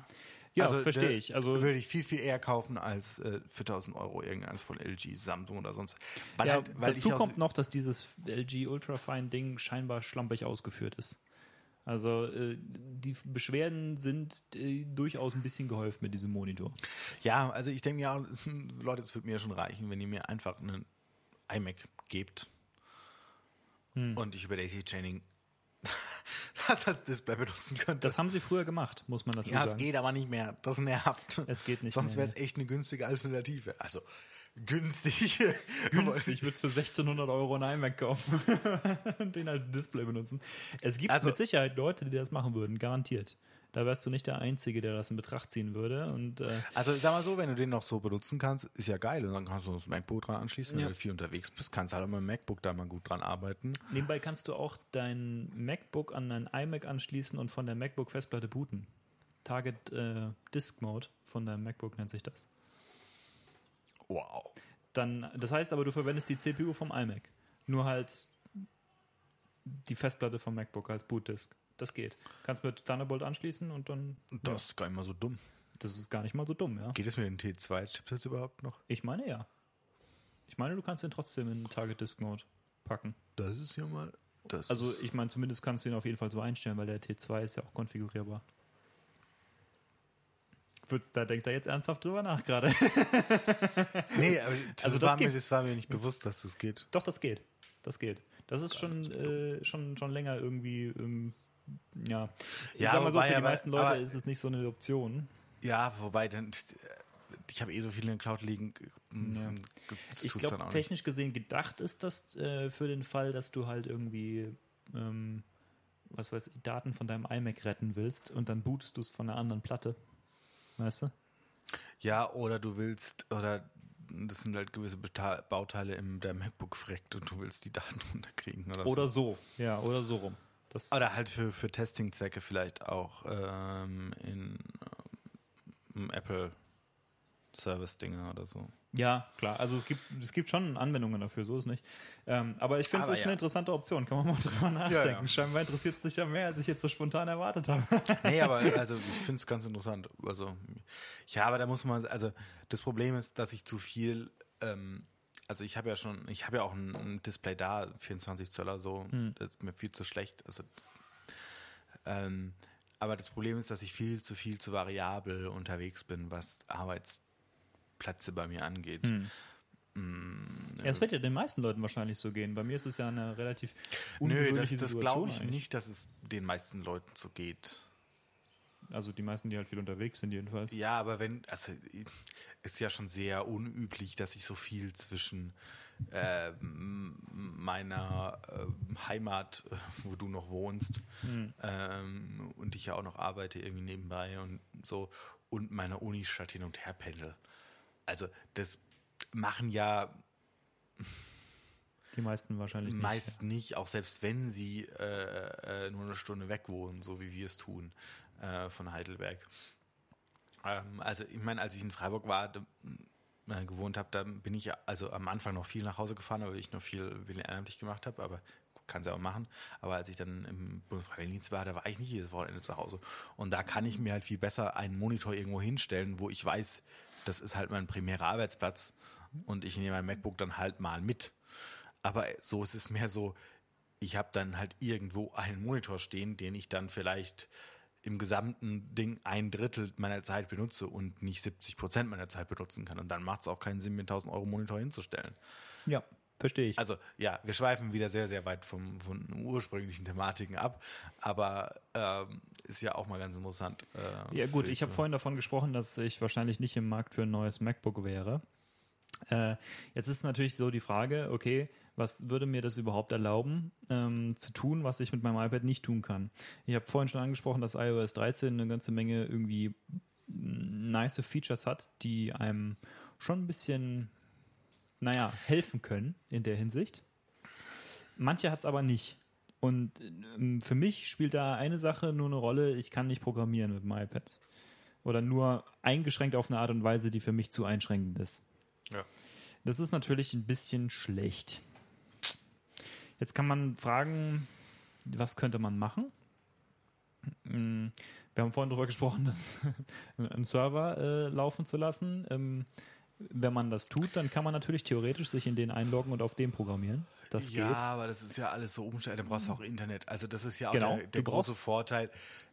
Ja, Also, verstehe da ich. Also würde ich viel, viel eher kaufen als äh, für 1000 Euro irgendeins von LG, Samsung oder sonst. Weil ja, halt, weil dazu kommt noch, dass dieses LG Ultrafine-Ding scheinbar schlampig ausgeführt ist. Also äh, die Beschwerden sind äh, durchaus ein bisschen gehäuft mit diesem Monitor. Ja, also ich denke mir, auch, Leute, es wird mir schon reichen, wenn ihr mir einfach einen iMac gebt Hm. und ich über Daisy Chaining das als Display benutzen könnte. Das haben sie früher gemacht, muss man dazu ja, es sagen. geht aber nicht mehr. Das nervt. Es geht nicht Sonst mehr, wäre es echt eine günstige Alternative. Also günstig. Günstig, ich würde es für 1600 Euro einen iMac kaufen und den als Display benutzen. Es gibt Also- mit Sicherheit Leute, die das machen würden, garantiert. Da wärst du nicht der Einzige, der das in Betracht ziehen würde. Und äh, Also sag mal so, wenn du den noch so benutzen kannst, ist ja geil. Und dann kannst du das MacBook dran anschließen. Wenn Ja. du viel unterwegs bist, kannst du halt mit dem MacBook da mal gut dran arbeiten. nebenbei kannst du auch dein MacBook an dein iMac anschließen und von der MacBook-Festplatte booten. Target äh, Disk Mode von deinem MacBook nennt sich das. Wow. Dann, das heißt aber, du verwendest die CPU vom iMac. Nur halt die Festplatte vom MacBook als Bootdisk. das geht. Kannst mit Thunderbolt anschließen und dann. Das ist gar nicht mal so dumm. Das ist gar nicht mal so dumm, ja. Geht es mit den T2-Chips jetzt überhaupt noch? Ich meine ja. Ich meine, du kannst den trotzdem in Target Disk Mode packen. Das ist ja mal. Das Also ich meine, zumindest kannst du ihn auf jeden Fall so einstellen, weil der T2 ist ja auch konfigurierbar. Da denkt er jetzt ernsthaft drüber nach gerade. Nee, aber das, Also das war mir, geht. das war mir nicht bewusst, dass das geht. Doch, das geht. Das geht. Das ist schon, äh, schon, schon länger irgendwie, ähm, ja. Ich Ja, sag mal so, wobei für die meisten Leute aber- ist es nicht so eine Option. Ja, wobei dann. Ich habe eh so viel in der Cloud liegen. Ja. Das Ich glaube, technisch gesehen gedacht ist das äh, für den Fall, dass du halt irgendwie, ähm, was weiß ich, Daten von deinem iMac retten willst und dann bootest du es von einer anderen Platte. Weißt du? Ja, oder du willst, oder das sind halt gewisse Bauteile in der MacBook verreckt und du willst die Daten runterkriegen. Oder, Oder so. so. Ja, oder so rum. Das, Oder halt für, für Testing-Zwecke vielleicht auch ähm, in ähm, Apple Service-Dinge oder so. Ja, klar. Also es gibt, es gibt schon Anwendungen dafür, so ist nicht. Ähm, aber ich finde, es ist ja. eine interessante Option. Kann man mal drüber nachdenken. ja. Scheinbar interessiert es dich ja mehr, als ich jetzt so spontan erwartet habe. Nee, aber also ich finde es ganz interessant. Also ja, aber da muss man, also das Problem ist, dass ich zu viel, ähm, also ich habe ja schon, ich habe ja auch ein, ein Display da, 24 Zöller so, das ist mir viel zu schlecht. Also ähm, aber das Problem ist, dass ich viel zu viel zu variabel unterwegs bin, was Arbeitsplätze bei mir angeht. Ja, es wird ja den meisten Leuten wahrscheinlich so gehen. Bei mir ist es ja eine relativ Nö, das, ungewöhnliche das glaube ich eigentlich. nicht, dass es den meisten Leuten so geht. Also die meisten, die halt viel unterwegs sind, jedenfalls. Ja, aber wenn, also ist ja schon sehr unüblich, dass ich so viel zwischen äh, m- meiner äh, Heimat, äh, wo du noch wohnst, ähm, und ich ja auch noch arbeite irgendwie nebenbei und so, und meiner Unistadt hin und her pendel. Also das machen ja Die meisten wahrscheinlich nicht. meist nicht, auch selbst wenn sie äh, äh, nur eine Stunde weg wohnen, so wie wir es tun äh, von Heidelberg. Ähm, also ich meine, als ich in Freiburg war, äh, gewohnt habe, da bin ich ja also am Anfang noch viel nach Hause gefahren, weil ich noch viel ehrenamtlich gemacht habe, aber kann sie auch machen. Aber als ich dann im Bundesfreiwilligendienst war, da war ich nicht jedes Wochenende zu Hause. Und da kann ich mir halt viel besser einen Monitor irgendwo hinstellen, wo ich weiß, das ist halt mein primärer Arbeitsplatz und ich nehme mein MacBook dann halt mal mit. Aber so ist es mehr so, ich habe dann halt irgendwo einen Monitor stehen, den ich dann vielleicht im gesamten Ding ein Drittel meiner Zeit benutze und nicht 70 Prozent meiner Zeit benutzen kann. Und dann macht es auch keinen Sinn, mir einen 1000 Euro Monitor hinzustellen. Ja, verstehe ich. Also ja, wir schweifen wieder sehr, sehr weit vom, von ursprünglichen Thematiken ab, aber ähm, ist ja auch mal ganz interessant. Äh, ja gut, ich habe so- vorhin davon gesprochen, dass ich wahrscheinlich nicht im Markt für ein neues MacBook wäre. Äh, jetzt ist natürlich so die Frage, okay, was würde mir das überhaupt erlauben, ähm, zu tun, was ich mit meinem iPad nicht tun kann? Ich habe vorhin schon angesprochen, dass iOS 13 eine ganze Menge irgendwie mm, nice Features hat, die einem schon ein bisschen, naja, helfen können in der Hinsicht. Manche hat es aber nicht. Und ähm, für mich spielt da eine Sache nur eine Rolle, ich kann nicht programmieren mit dem iPad. Oder nur eingeschränkt auf eine Art und Weise, die für mich zu einschränkend ist. Ja. Das ist natürlich ein bisschen schlecht. Jetzt kann man fragen, was könnte man machen? Mm, Wir haben vorhin darüber gesprochen, das einen Server äh, laufen zu lassen. Ähm, wenn man das tut, dann kann man natürlich theoretisch sich in den einloggen und auf dem programmieren. Das ja, geht. aber das ist ja alles so umständlich. Da brauchst du auch Internet. Also das ist ja auch Genau, der, der große Vorteil.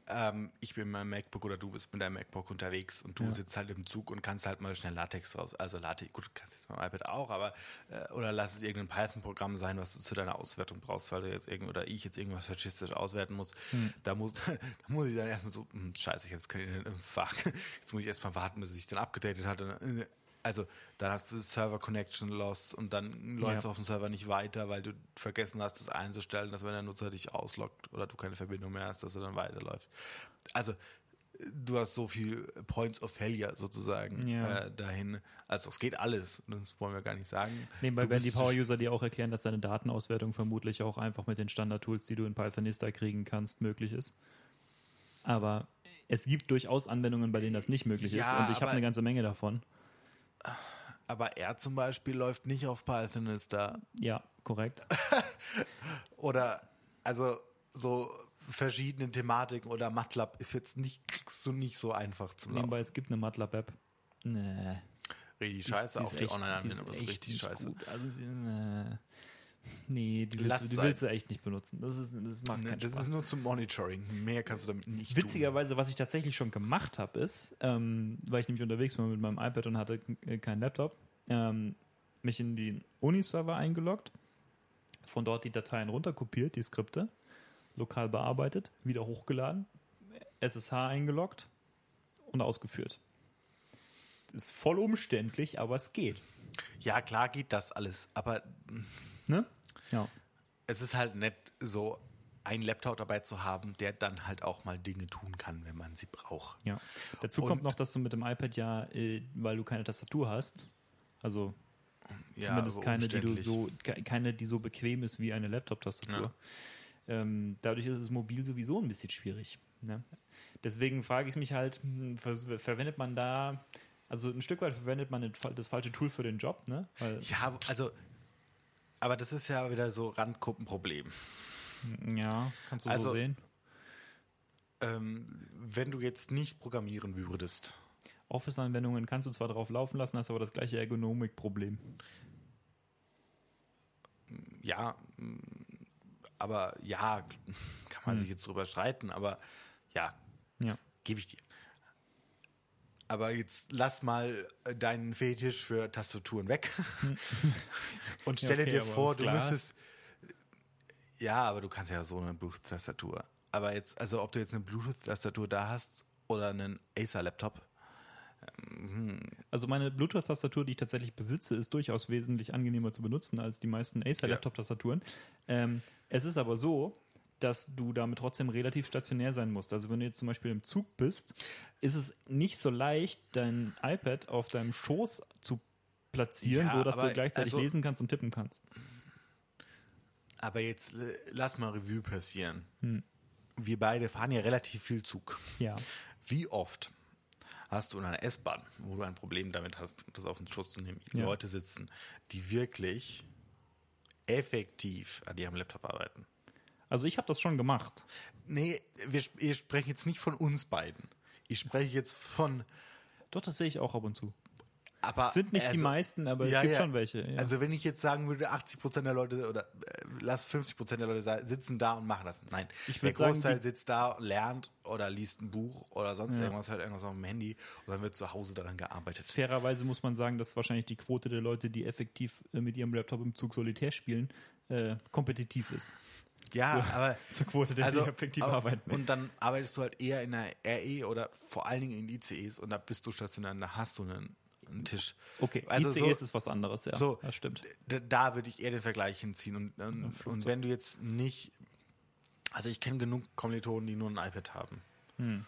Ähm, ich bin mit meinem MacBook oder du bist mit deinem MacBook unterwegs und du Ja. sitzt halt im Zug und kannst halt mal schnell Latex raus. Also Latex, gut, du kannst jetzt beim iPad auch, aber äh, oder lass es irgendein Python-Programm sein, was du zu deiner Auswertung brauchst, weil du jetzt irgend oder ich jetzt irgendwas statistisch auswerten muss. Hm. Da muss, da muss ich dann erstmal so, hm, scheiße, ich habe jetzt kein Internet im Fach. Jetzt muss ich erstmal warten, bis es sich dann abgedatet hat. Und, dann, äh, also dann hast du Server Connection lost und dann läuft es Ja. auf dem Server nicht weiter, weil du vergessen hast, das einzustellen, dass wenn der Nutzer dich ausloggt oder du keine Verbindung mehr hast, dass er dann weiterläuft. Also du hast so viel Points of Failure sozusagen Ja. äh, dahin. Also es geht alles, das wollen wir gar nicht sagen. Nebenbei werden die Power-User dir auch erklären, dass deine Datenauswertung vermutlich auch einfach mit den Standard-Tools, die du in Pythonista kriegen kannst, möglich ist. Aber es gibt durchaus Anwendungen, bei denen das nicht möglich ist. Ja, Und ich habe eine ganze Menge davon. Aber er zum Beispiel läuft nicht auf Python ist da. Ja, korrekt. Oder also so verschiedenen Thematiken oder MATLAB ist jetzt nicht, kriegst du nicht so einfach zum Nebenbei, Laufen. es gibt eine MATLAB-App. Nee. Richtig Die scheiße, die auch die echt- Online-Anwendung die ist, richtig scheiße. Gut. Also, die, nee. Nee, die willst, du, die willst du echt nicht benutzen. Das, ist, das macht Ne, keinen Das Spaß. ist nur zum Monitoring. Mehr kannst du damit nicht Witzigerweise, was ich tatsächlich schon gemacht habe, ist, ähm, weil ich nämlich unterwegs war mit meinem iPad und hatte äh, keinen Laptop, ähm, mich in den Uni-Server eingeloggt, von dort die Dateien runterkopiert, die Skripte, lokal bearbeitet, wieder hochgeladen, SSH eingeloggt und ausgeführt. Ist voll umständlich, aber es geht. tun. Ja, klar geht das alles, aber Ne? Ja. es ist halt nett, so einen Laptop dabei zu haben, der dann halt auch mal Dinge tun kann, wenn man sie braucht. Ja. Dazu Und- kommt noch, dass du mit dem iPad ja, äh, weil du keine Tastatur hast, also Ja, zumindest keine, die du so, ke- keine, die so bequem ist wie eine Laptop-Tastatur. Ähm, dadurch ist es mobil sowieso ein bisschen schwierig. Ne? Deswegen frage ich mich halt, hm, ver verwendet man da, also ein Stück weit verwendet man das falsche Tool für den Job, ne? Weil, Ja, also, aber das ist ja wieder so Randgruppenproblem. ja, kannst du Also- so sehen. Ähm, wenn du jetzt nicht programmieren würdest, Office-Anwendungen kannst du zwar drauf laufen lassen, hast aber das gleiche Ergonomik-Problem. ja, aber ja, kann man sich jetzt drüber streiten, aber ja, Ja. gebe ich dir. Aber jetzt lass mal äh, deinen Fetisch für Tastaturen weg und Ja, stelle okay, dir vor, du müsstest. Ja, aber du kannst ja so eine Bluetooth-Tastatur. Aber jetzt, also ob du jetzt eine Bluetooth-Tastatur da hast oder einen Acer-Laptop, Also meine Bluetooth-Tastatur, die ich tatsächlich besitze, ist durchaus wesentlich angenehmer zu benutzen als die meisten Acer-Laptop-Tastaturen. Ähm, es ist aber so, dass du damit trotzdem relativ stationär sein musst. Also wenn du jetzt zum Beispiel im Zug bist, ist es nicht so leicht, dein iPad auf deinem Schoß zu platzieren, Ja, so dass du gleichzeitig also- lesen kannst und tippen kannst. aber jetzt äh, lass mal Revue passieren. Hm. Wir beide fahren ja relativ viel Zug. Ja. Wie oft hast du in einer S-Bahn, wo du ein Problem damit hast, das auf den Schutz zu nehmen, Ja. Leute sitzen, die wirklich effektiv an ihrem Laptop arbeiten? Also ich habe das schon gemacht. Nee, wir, wir sprechen jetzt nicht von uns beiden. Ich spreche jetzt von. Doch, das sehe ich auch ab und zu. Aber Sind nicht die also- meisten, aber Ja, es gibt ja. schon welche. Ja. Also wenn ich jetzt sagen würde, 80 Prozent der Leute oder äh, lass 50 Prozent der Leute sitzen da und machen das. Nein, Ich der sagen, Großteil die- sitzt da, lernt oder liest ein Buch oder sonst irgendwas, hört irgendwas auf dem Handy und dann wird zu Hause daran gearbeitet. Fairerweise muss man sagen, dass wahrscheinlich die Quote der Leute, die effektiv äh, mit ihrem Laptop im Zug Solitär spielen, äh, kompetitiv ist. Ja, aber Zur Quote der, also die effektiv aber- arbeiten. und dann arbeitest du halt eher in der RE oder vor allen Dingen in ICEs und da bist du stationär, da hast du einen, einen Tisch. okay, also ICEs so- ist was anderes, ja. so, das stimmt. Da, würde ich eher den Vergleich hinziehen. Und, und, und wenn du jetzt nicht. Also ich kenne genug Kommilitonen, die nur ein iPad haben. Hm.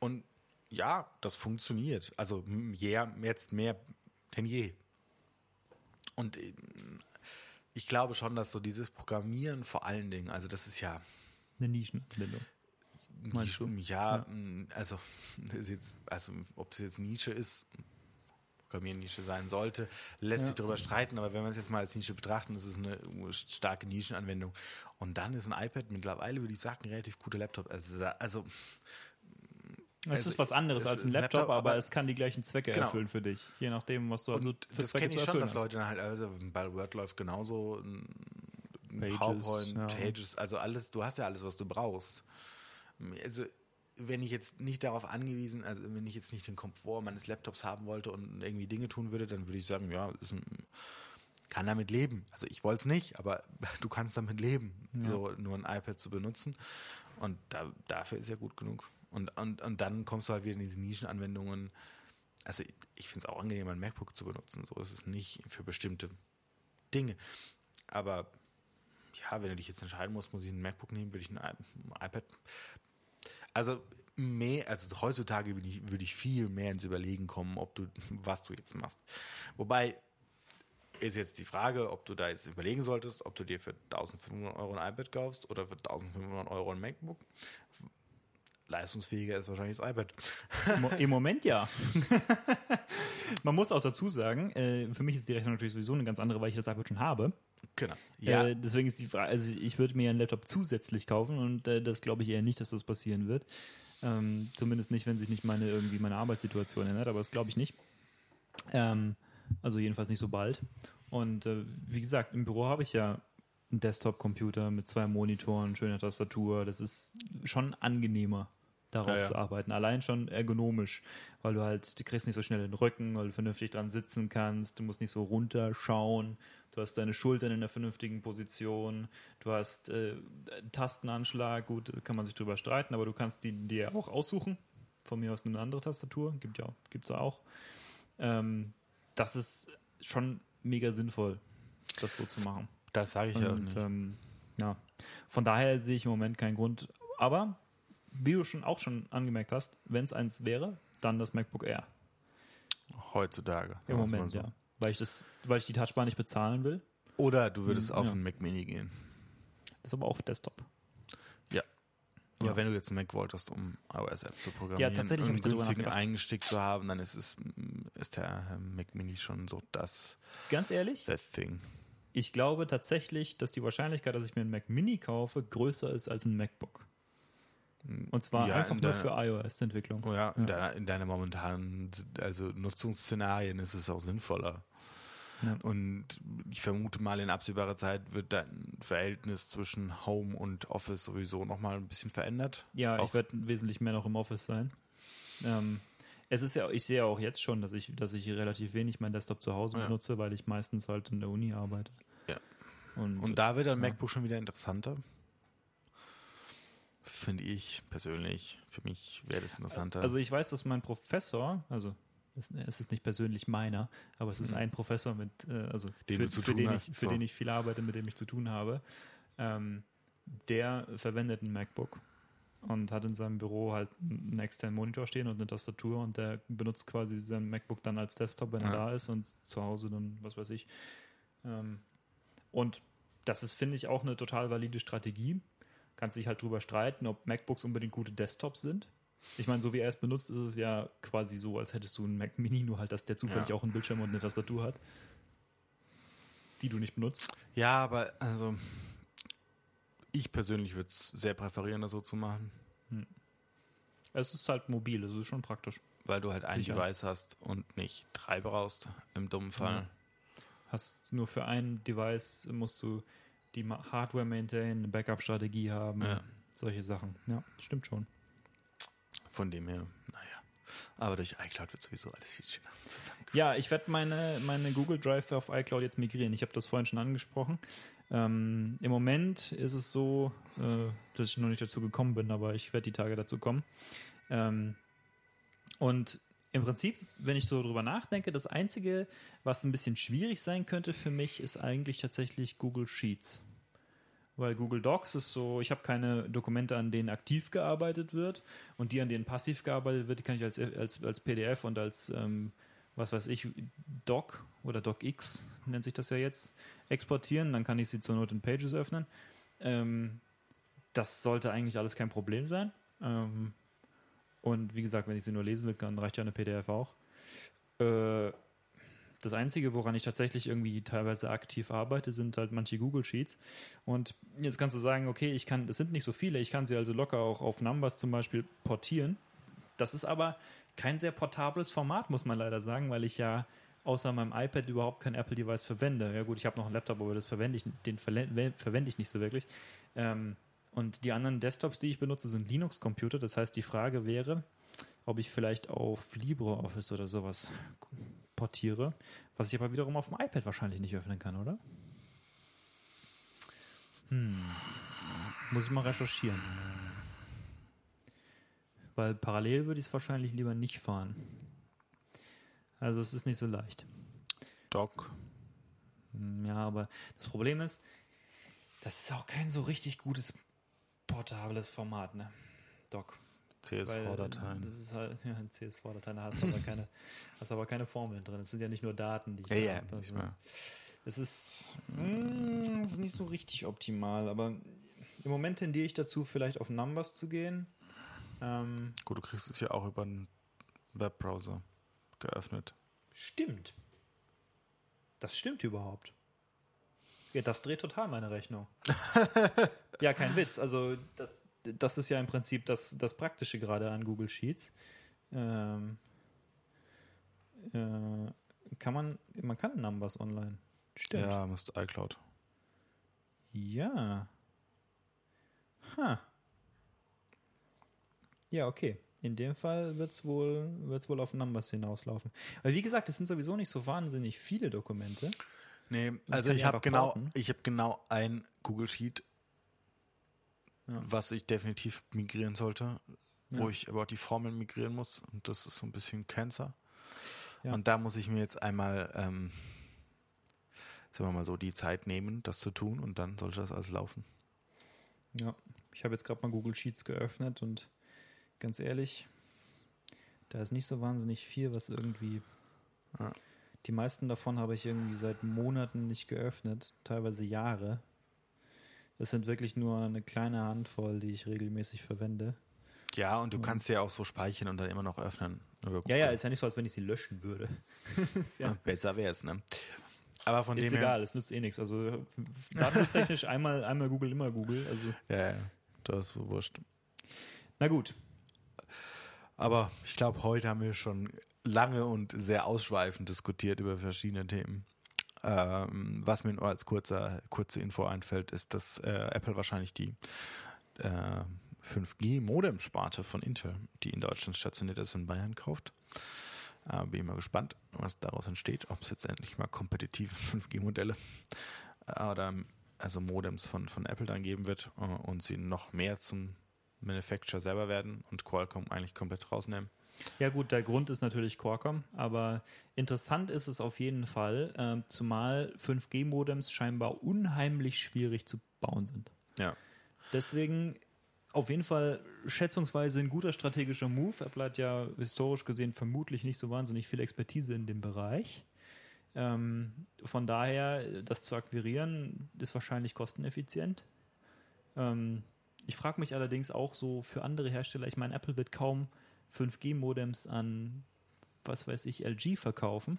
Und ja, das funktioniert. Also je, jetzt mehr denn je. Und ähm, ich glaube schon, dass so dieses Programmieren vor allen Dingen, also das ist ja Eine Nischenanwendung. Meinst du? ja, Ja. also jetzt, also ob es jetzt Nische ist, Programmiernische sein sollte, lässt Ja. sich darüber streiten, aber wenn wir es jetzt mal als Nische betrachten, ist es eine starke Nischenanwendung. Und dann ist ein iPad mittlerweile, würde ich sagen, ein relativ guter Laptop. Also, also Es Also, ist was anderes es als ein Laptop, Laptop, aber, aber es kann die gleichen Zwecke Genau. erfüllen für dich. Je nachdem, was du also für das Zwecke kenne ich schon, erfüllen dass hast. Leute dann halt, also bei Word läuft genauso ein ein Pages, PowerPoint, ja. Pages, also alles, du hast ja alles, was du brauchst. Also wenn ich jetzt nicht darauf angewiesen, also wenn ich jetzt nicht den Komfort meines Laptops haben wollte und irgendwie Dinge tun würde, dann würde ich sagen, ja, ist ein, kann damit leben. Also ich wollte es nicht, aber du kannst damit leben, so nur ein iPad zu benutzen. Und da, dafür ist ja gut genug. Und, und, und dann kommst du halt wieder in diese Nischenanwendungen. Also ich, ich finde es auch angenehm, ein MacBook zu benutzen. So ist es nicht für bestimmte Dinge. Aber ja, wenn du dich jetzt entscheiden musst, muss ich ein MacBook nehmen, würde ich ein, iPad. Also mehr, also heutzutage würde ich, würde ich viel mehr ins Überlegen kommen, ob du, was du jetzt machst. Wobei ist jetzt die Frage, ob du da jetzt überlegen solltest, ob du dir für 1500 Euro ein iPad kaufst oder für 1500 Euro ein MacBook. Leistungsfähiger ist wahrscheinlich das iPad. Im- Moment ja. Man muss auch dazu sagen, äh, für mich ist die Rechnung natürlich sowieso eine ganz andere, weil ich das iPad schon habe. Genau. Äh, deswegen ist die Frage, also ich würde mir einen Laptop zusätzlich kaufen und äh, das glaube ich eher nicht, dass das passieren wird. Ähm, zumindest nicht, wenn sich nicht meine irgendwie meine Arbeitssituation ändert, aber das glaube ich nicht. Ähm, also jedenfalls nicht so bald. Und äh, wie gesagt, im Büro habe ich ja einen Desktop-Computer mit zwei Monitoren, schöner Tastatur. Das ist schon angenehmer, darauf Ja, ja. zu arbeiten. Allein schon ergonomisch, weil du halt, du kriegst nicht so schnell den Rücken, weil du vernünftig dran sitzen kannst. Du musst nicht so runterschauen. Du hast deine Schultern in der vernünftigen Position. Du hast äh, Tastenanschlag. Gut, kann man sich drüber streiten, aber du kannst die dir auch aussuchen. Von mir aus eine andere Tastatur. Gibt ja, gibt's ja auch. Ähm, das ist schon mega sinnvoll, das so zu machen. Das sage ich ja auch nicht. ähm, ja, von daher sehe ich im Moment keinen Grund. Aber wie du schon auch schon angemerkt hast, wenn es eins wäre, dann das MacBook Air. Heutzutage. Im Moment, so. ja. Weil ich das, weil ich die Touchbar nicht bezahlen will. Oder du würdest auf Ja. einen Mac Mini gehen. Das ist aber auch Desktop. Aber Ja. wenn du jetzt einen Mac wolltest, um iOS-App zu programmieren Ja, tatsächlich und einen günstigen. Einstieg zu haben, dann ist, es, ist der Mac Mini schon so das, Ganz ehrlich, that thing. Ich glaube tatsächlich, dass die Wahrscheinlichkeit, dass ich mir einen Mac Mini kaufe, größer ist als ein MacBook. Und zwar Ja, einfach in nur für iOS-Entwicklung. Oh ja, in, Ja. Deiner, in deiner momentanen also Nutzungsszenarien ist es auch sinnvoller. Ja. Und ich vermute mal, in absehbarer Zeit wird dein Verhältnis zwischen Home und Office sowieso nochmal ein bisschen verändert. Ja, Auch- ich werde wesentlich mehr noch im Office sein. Ähm, es ist ja, ich sehe ja auch jetzt schon, dass ich, dass ich relativ wenig meinen Desktop zu Hause Ja. benutze, weil ich meistens halt in der Uni arbeite. Ja. Und, Und da wird ein Ja. MacBook schon wieder interessanter. Finde ich persönlich. Für mich wäre das interessanter. also ich weiß, dass mein Professor, also es, ist nicht persönlich meiner, aber es ist ein Professor mit, äh, also Den für, für, den hast, ich, für so. den ich viel arbeite, mit dem ich zu tun habe, ähm, der verwendet ein MacBook und hat in seinem Büro halt einen externen Monitor stehen und eine Tastatur und der benutzt quasi sein MacBook dann als Desktop, wenn er Ja. da ist und zu Hause dann, was weiß ich. Ähm, und das ist, finde ich, auch eine total valide Strategie. Kannst dich halt drüber streiten, ob MacBooks unbedingt gute Desktops sind. Ich meine, so wie er es benutzt, ist es ja quasi so, als hättest du einen Mac Mini, nur halt, dass der zufällig Ja. auch einen Bildschirm und eine Tastatur hat, die du nicht benutzt. ja, aber also ich persönlich würde es sehr präferieren, das so zu machen, Es ist halt mobil, es ist schon praktisch. weil du halt ein Sicher. Device hast und nicht drei brauchst im dummen Fall. Ja. Hast nur für ein Device musst du die Hardware maintainen, eine Backup-Strategie haben, Ja. solche Sachen. Ja, stimmt schon. Von dem her, naja. Aber durch iCloud wird sowieso alles viel schöner. Ja, ich werde meine, meine Google Drive auf iCloud jetzt migrieren. Ich habe das vorhin schon angesprochen. Ähm, Im Moment ist es so, äh, dass ich noch nicht dazu gekommen bin, aber ich werde die Tage dazu kommen. Ähm, und im Prinzip, wenn ich so drüber nachdenke, das Einzige, was ein bisschen schwierig sein könnte für mich, ist eigentlich tatsächlich Google Sheets. Weil Google Docs ist so, ich habe keine Dokumente, an denen aktiv gearbeitet wird und die, an denen passiv gearbeitet wird, die kann ich als, als, als PDF und als, ähm, was weiß ich, Doc oder DocX nennt sich das ja jetzt, exportieren. Dann kann ich sie zur Not in Pages öffnen. Ähm, das sollte eigentlich alles kein Problem sein. Ähm, und wie gesagt, wenn ich sie nur lesen will, dann reicht ja eine PDF auch. Äh, das Einzige, woran ich tatsächlich irgendwie teilweise aktiv arbeite, sind halt manche Google Sheets. Und jetzt kannst du sagen, okay, ich kann, es sind nicht so viele, ich kann sie also locker auch auf Numbers zum Beispiel portieren. Das ist aber kein sehr portables Format, muss man leider sagen, weil ich ja außer meinem iPad überhaupt kein Apple-Device verwende. Ja gut, ich habe noch einen Laptop, aber das verwende ich, den verwende ich nicht so wirklich. Ähm, und die anderen Desktops, die ich benutze, sind Linux-Computer. Das heißt, die Frage wäre, ob ich vielleicht auf LibreOffice oder sowas portiere, was ich aber wiederum auf dem iPad wahrscheinlich nicht öffnen kann, oder? Hm. Muss ich mal recherchieren. Weil parallel würde ich es wahrscheinlich lieber nicht fahren. Also es ist nicht so leicht. Doc. Hm, Ja, aber das Problem ist, das ist auch kein so richtig gutes portables Format, ne? Doc. CSV-Dateien. Das ist halt, ja, CSV-Dateien, da hast du aber keine, hast aber keine Formeln drin. Es sind ja nicht nur Daten, die ich Ja, ja, hab. ich Also, es ist, mm, es ist nicht so richtig optimal, aber im Moment tendiere ich dazu, vielleicht auf Numbers zu gehen. Ähm, Gut, du kriegst es ja auch über einen Webbrowser geöffnet. stimmt. Das stimmt überhaupt. Ja, das dreht total meine Rechnung. ja, kein Witz. Also das, das ist ja im Prinzip das, das Praktische gerade an Google Sheets. Ähm, äh, kann man, man kann Numbers online. Stimmt. Ja, müsste iCloud. Ja. Ha. Ja, okay. In dem Fall wird es wohl, wird's wohl auf Numbers hinauslaufen. Aber wie gesagt, es sind sowieso nicht so wahnsinnig viele Dokumente. Nee, also ich habe genau, ich habe genau ein Google Sheet, Ja. was ich definitiv migrieren sollte, wo Ja. ich aber die Formeln migrieren muss und das ist so ein bisschen Cancer. Ja. Und da muss ich mir jetzt einmal, ähm, sagen wir mal so, die Zeit nehmen, das zu tun und dann sollte das alles laufen. Ja. Ich habe jetzt gerade mal Google Sheets geöffnet und ganz ehrlich, da ist nicht so wahnsinnig viel, was irgendwie. Ja. Die meisten davon habe ich irgendwie seit Monaten nicht geöffnet, teilweise Jahre. Es sind wirklich nur eine kleine Handvoll, die ich regelmäßig verwende. Ja, und du kannst ja auch so speichern und dann immer noch öffnen. Ja, ja, ist ja nicht so, als wenn ich sie löschen würde. ja, Besser wäre es, ne? Aber von ist dem egal, es nützt eh nichts. Also datenschutztechnisch einmal, einmal Google, immer Google. Also, her, ja, ja, das ist wurscht. na gut. Aber ich glaube, heute haben wir schon lange und sehr ausschweifend diskutiert über verschiedene Themen. Ähm, was mir nur als kurzer, kurze Info einfällt, ist, dass äh, Apple wahrscheinlich die äh, 5G-Modem-Sparte von Intel, die in Deutschland stationiert ist, in Bayern kauft. Äh, bin mal gespannt, was daraus entsteht, ob es jetzt endlich mal kompetitive 5G-Modelle äh, oder also Modems von, von Apple dann geben wird äh, und sie noch mehr zum Manufacturer selber werden und Qualcomm eigentlich komplett rausnehmen. Ja gut, der Grund ist natürlich Qualcomm, aber interessant ist es auf jeden Fall, ähm, zumal 5G-Modems scheinbar unheimlich schwierig zu bauen sind. Ja. Deswegen auf jeden Fall schätzungsweise ein guter strategischer Move. Apple hat ja historisch gesehen vermutlich nicht so wahnsinnig viel Expertise in dem Bereich. Ähm, von daher, das zu akquirieren, ist wahrscheinlich kosteneffizient. Ähm, ich frage mich allerdings auch so für andere Hersteller, ich meine, Apple wird kaum 5G-Modems an, was weiß ich, LG verkaufen.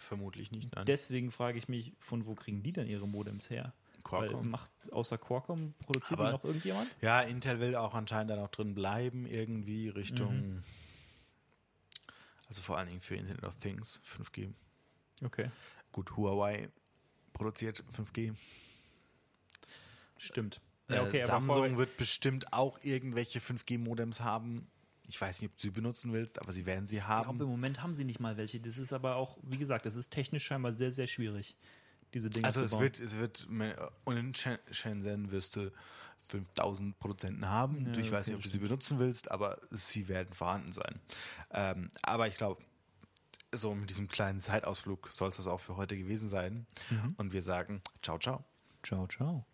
Vermutlich nicht, nein. Deswegen frage ich mich, von wo kriegen die denn ihre Modems her? Weil Qualcomm. macht außer Qualcomm produziert Aber- noch irgendjemand? Ja, Intel will auch anscheinend da noch drin bleiben, irgendwie Richtung, Mhm. also vor allen Dingen für Internet of Things, 5G. Okay. Gut, Huawei produziert 5G. Stimmt. Ja, okay, äh, aber Samsung wird bestimmt auch irgendwelche 5G-Modems haben. Ich weiß nicht, ob du sie benutzen willst, aber sie werden sie ich glaube, haben. im Moment haben sie nicht mal welche. Das ist aber auch, wie gesagt, das ist technisch scheinbar sehr, sehr schwierig, diese Dinge Also zu es bauen. wird, es wird, und in Shen- Shenzhen wirst du 5000 Produzenten haben. Ja, ich weiß okay, nicht, ob du sie benutzen willst, aber sie werden vorhanden sein. Ähm, aber ich glaube, so mit diesem kleinen Zeitausflug soll es das auch für heute gewesen sein. Mhm. Und wir sagen, ciao, ciao. Ciao, ciao.